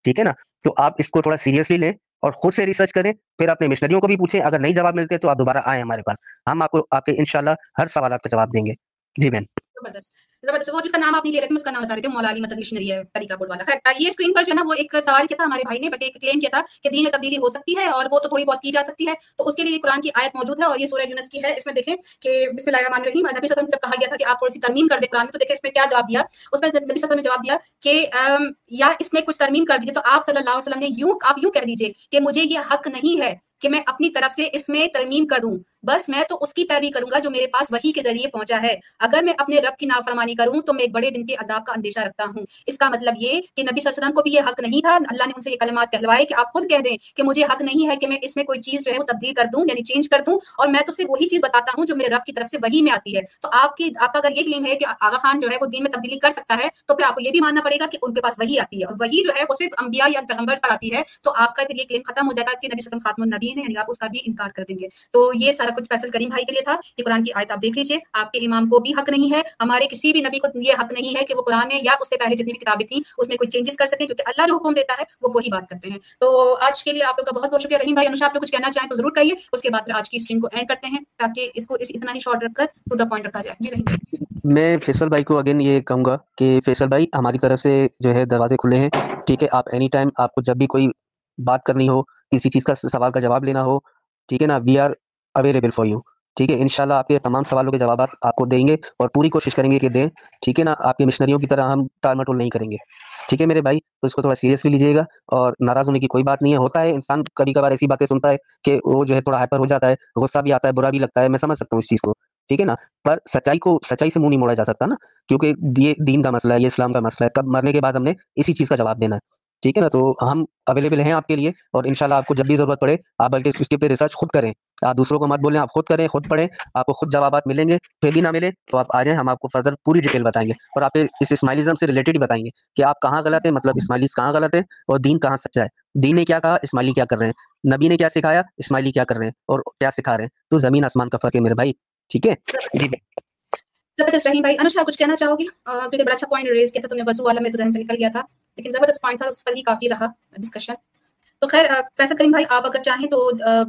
ٹھیک ہے نا؟ تو آپ اس کو تھوڑا سیریسلی لیں اور خود سے ریسرچ کریں، پھر اپنے مشنریوں کو بھی پوچھیں، اگر نہیں جواب ملتے تو آپ دوبارہ آئیں ہمارے پاس۔ ہم آپ کو، آپ کے انشاءاللہ ہر سوالات کا جواب دیں گے۔ جی بہن۔ زبردست۔ مطلب وہ جس کا نام آپ نہیں لے رہے تھے اس کا نام بتا رہے تھے مولا علی مدد مشنری ہے طریقہ بورڈ والا۔ خیر یہ اسکرین پر جو ہے نا وہ ایک سوال کیا تھا ہمارے بھائی نے بلکہ ایک کلیم کیا تھا کہ دین میں تبدیلی ہو سکتی ہے اور وہ تو تھوڑی بہت کی جا سکتی ہے۔ تو اس کے لیے قرآن کی آیت موجود ہے اور یہ سورہ یونس کی ہے۔ اس میں دیکھیں کہ بسم اللہ الرحمن الرحیم نبی صلی اللہ علیہ وسلم سے کہا گیا تھا کہ آپ تھوڑی سی ترمیم کر دیں قرآن میں، تو دیکھیں اس میں کیا جواب دیا۔ اس میں نبی صلی اللہ علیہ وسلم نے جواب دیا کہ یا اس میں کچھ ترمیم کر دیجیے تو آپ صلی اللہ علیہ وسلم نے یوں، آپ یوں کہہ دیجیے کہ مجھے یہ حق نہیں ہے۔ کہ میں اپنی طرف سے اس میں ترمیم کر دوں۔ بس میں تو اس کی پیروی کروں گا جو میرے پاس وہی کے ذریعے پہنچا ہے۔ اگر میں اپنے رب کی نافرمانی کروں تو میں ایک بڑے دن کے عذاب کا اندیشہ رکھتا ہوں۔ اس کا مطلب یہ کہ نبی صلی اللہ علیہ وسلم کو بھی یہ حق نہیں تھا، اللہ نے ان سے یہ کلمات کہلوائے کہ آپ خود کہہ دیں کہ مجھے حق نہیں ہے کہ میں اس میں کوئی چیز جو ہے وہ تبدیل کر دوں یعنی چینج کر دوں، اور میں تو صرف وہی چیز بتاتا ہوں جو میرے رب کی طرف سے وہی میں آتی ہے۔ تو آپ کی، آپ کا اگر یہ کلیم ہے کہ آغا خان جو ہے وہ دین میں تبدیلی کر سکتا ہے، تو پھر آپ کو یہ بھی ماننا پڑے گا کہ ان کے پاس وہی آتی ہے۔ اور وہی جو ہے وہ صرف انبیاء یا پیغمبر پر آتی ہے، تو آپ کا پھر یہ کلیم ختم ہو جائے گا کہ نبی صلی اللہ علیہ وسلم خاتم النبی دین ہے یعنی آپ اس کا بھی انکار کر دیں گے۔ تو یہ سارا کچھ فیصل کریم بھائی کے لیے تھا۔ یہ قرآن کی آیت آپ دیکھ لیجیے آپ کے امام کو بھی حق نہیں ہے، ہمارے کسی بھی نبی کو یہ حق نہیں ہے کہ وہ قرآن میں یا اس سے پہلے جتنی بھی کتابیں تھیں، اس میں کوئی چینجز کر سکیں، کیونکہ اللہ جو حکم دیتا ہے، وہ وہی بات کرتے ہیں۔ تو آج کے لیے آپ لوگ کا بہت بہت شکریہ۔ رحیم بھائی، انوشا، آپ لوگ کچھ کہنا چاہیں تو ضرور کہیے۔ اس کے بعد پھر آج کی اسٹریم کو اینڈ کرتے ہیں، تاکہ اس کو اس اتنا ہی شارٹ رکھ کر ٹو دا پوائنٹ رکھا جائے۔ جی رحیم بھائی۔ میں فیصل بھائی کو اگین یہ کہوں گا کہ فیصل بھائی، ہماری طرف سے جو ہے دروازے کھلے ہیں۔ ٹھیک ہے، آپ اینی ٹائم آپ کو جب بھی کوئی بات کرنی ہو کسی چیز کا سوال کا جواب لینا ہو، ٹھیک ہے نا؟ We are available for you ٹھیک ہے؟ انشاءاللہ آپ کے تمام سوالوں کے جوابات آپ کو دیں گے اور پوری کوشش کریں گے کہ دیں، ٹھیک ہے نا؟ آپ کے مشنریوں کی طرح ہم ٹال مٹول نہیں کریں گے، ٹھیک ہے میرے بھائی؟ تو اس کو تھوڑا سیریسلی لیجیے گا اور ناراض ہونے کی کوئی بات نہیں ہے، ہوتا ہے، انسان کبھی کبھار ایسی باتیں سنتا ہے کہ وہ جو ہے تھوڑا ہائپر ہو جاتا ہے، غصہ بھی آتا ہے، برا بھی لگتا ہے، میں سمجھ سکتا ہوں اس چیز کو، ٹھیک ہے نا؟ پر سچائی کو، سچائی سے منہ نہیں موڑا جا سکتا نا، کیونکہ یہ دین کا مسئلہ ہے، یہ اسلام کا مسئلہ ہے، کب مرنے کے بعد ہم نے اسی چیز کا جواب دینا ہے۔ ٹھیک ہے نا؟ تو ہم اویلیبل ہیں آپ کے لیے اور انشاءاللہ آپ کو جب بھی ضرورت پڑے آپ بلکہ اس کے پہ ریسرچ خود کریں۔ آپ دوسروں کو مت بولیں، آپ خود کریں، خود پڑھیں، آپ کو خود جوابات ملیں گے، پھر بھی نہ ملے تو آپ آ جائیں، ہم آپ کو فردر پوری ڈیٹیل بتائیں گے اور آپ اس اسماعیلزم سے ریلیٹڈ بتائیں گے کہ آپ کہاں غلط ہیں مطلب اسماعیلیز کہاں غلط ہے اور دین کہاں سچا ہے۔ دین نے کیا کہا؟ اسماعیلی کیا کر رہے ہیں؟ نبی نے کیا سکھایا؟ اسماعیلی کیا کر رہے ہیں اور کیا سکھا رہے ہیں؟ تو زمین آسمان کا فرق ہے میرے بھائی، ٹھیک ہے؟ جی۔ زبردست رحیم بھائی، انوشا کچھ کہنا چاہو گی؟ کیونکہ بڑا اچھا پوائنٹ ریز کیا تھا تم نے، وضو والا میں تو ذہن سے نکل گیا تھا۔ لیکن زبردست پوائنٹ تھا اس پر ہی کافی رہا ڈسکشن تو خیر فیصل کریم بھائی، آپ اگر چاہیں تو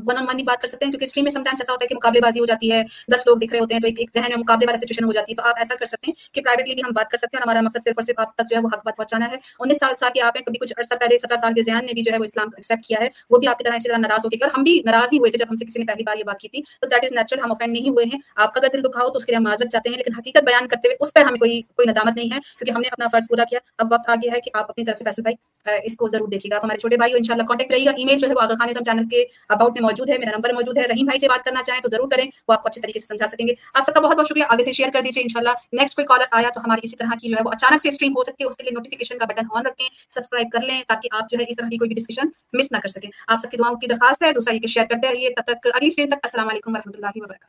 ون آن ون ہی بات کر سکتے ہیں، کیونکہ اسٹریم میں سمٹائمس ایسا ہوتا ہے کہ مقابلے بازی ہو جاتی ہے، دس لوگ دکھ رہے ہوتے ہیں، تو ایک ذہن میں مقابلے والا سچویشن ہو جاتی ہے، تو آپ ایسا کر سکتے ہیں کہ پرائیویٹلی بھی ہم بات کر سکتے ہیں اور ہمارا مقصد صرف اور صرف آپ تک جو ہے وہ حق بات پہنچانا ہے۔ انیس سال سال کے آپ ہیں، کبھی کچھ عرصہ پہلے سترہ سال کے ذہن نے بھی جو ہے وہ اسلام ایکسیپٹ کیا ہے، وہ بھی آپ کی طرح اسی طرح ناراض ہو کے، اور ہم بھی ناراض ہی ہوئے تھے جب ہم سے کسی نے پہلی بار یہ بات کی تھی۔ تو دیٹ از نیچرل ہم افینڈ نہیں ہوئے ہیں۔ آپ کا اگر دل دکھا ہو تو اس کے لیے ہم معذرت چاہتے ہیں، لیکن حقیقت بیان کرتے ہوئے اس پر ہمیں کوئی کوئی ندامت نہیں ہے، کیونکہ ہم نے اپنا فرض پورا کیا۔ اب وقت آ گیا ہے کہ آپ اپنی طرف سے فیصل بھائی اس کو ضرور دیکھیے گا۔ ہمارے چھوٹے بھائی ان شاء اللہ کانٹیکٹ رہے گا ای میل جو ہے وہ آگا خان چینل کے اباؤٹ میں موجود ہے میرا نمبر موجود ہے رحیم بھائی سے بات کرنا چاہیں تو ضرور کریں وہ آپ کو اچھے طریقے سے سمجھا سکیں گے آپ سب کا بہت بہت شکریہ آگے سے شیئر کر دیجیے ان شاء اللہ نیکسٹ کوئی کالر آیا تو ہماری اسی طرح کی جو ہے وہ اچانک سے اسٹریم ہو سکتی ہے اس کے لیے نوٹیفکیشن کا بٹن آن رکھیں سبسکرائب کر لیں تاکہ آپ جو ہے اس طرح کی کوئی بھی ڈسکشن مس نہ کر سکیں آپ سب کی دعاؤں کی درخواست ہے دوسرا یہ کہ شیئر کرتے رہیے تب تک اگلی اسٹریم تک السلام علیکم و رحمۃ اللہ وبرکاتہ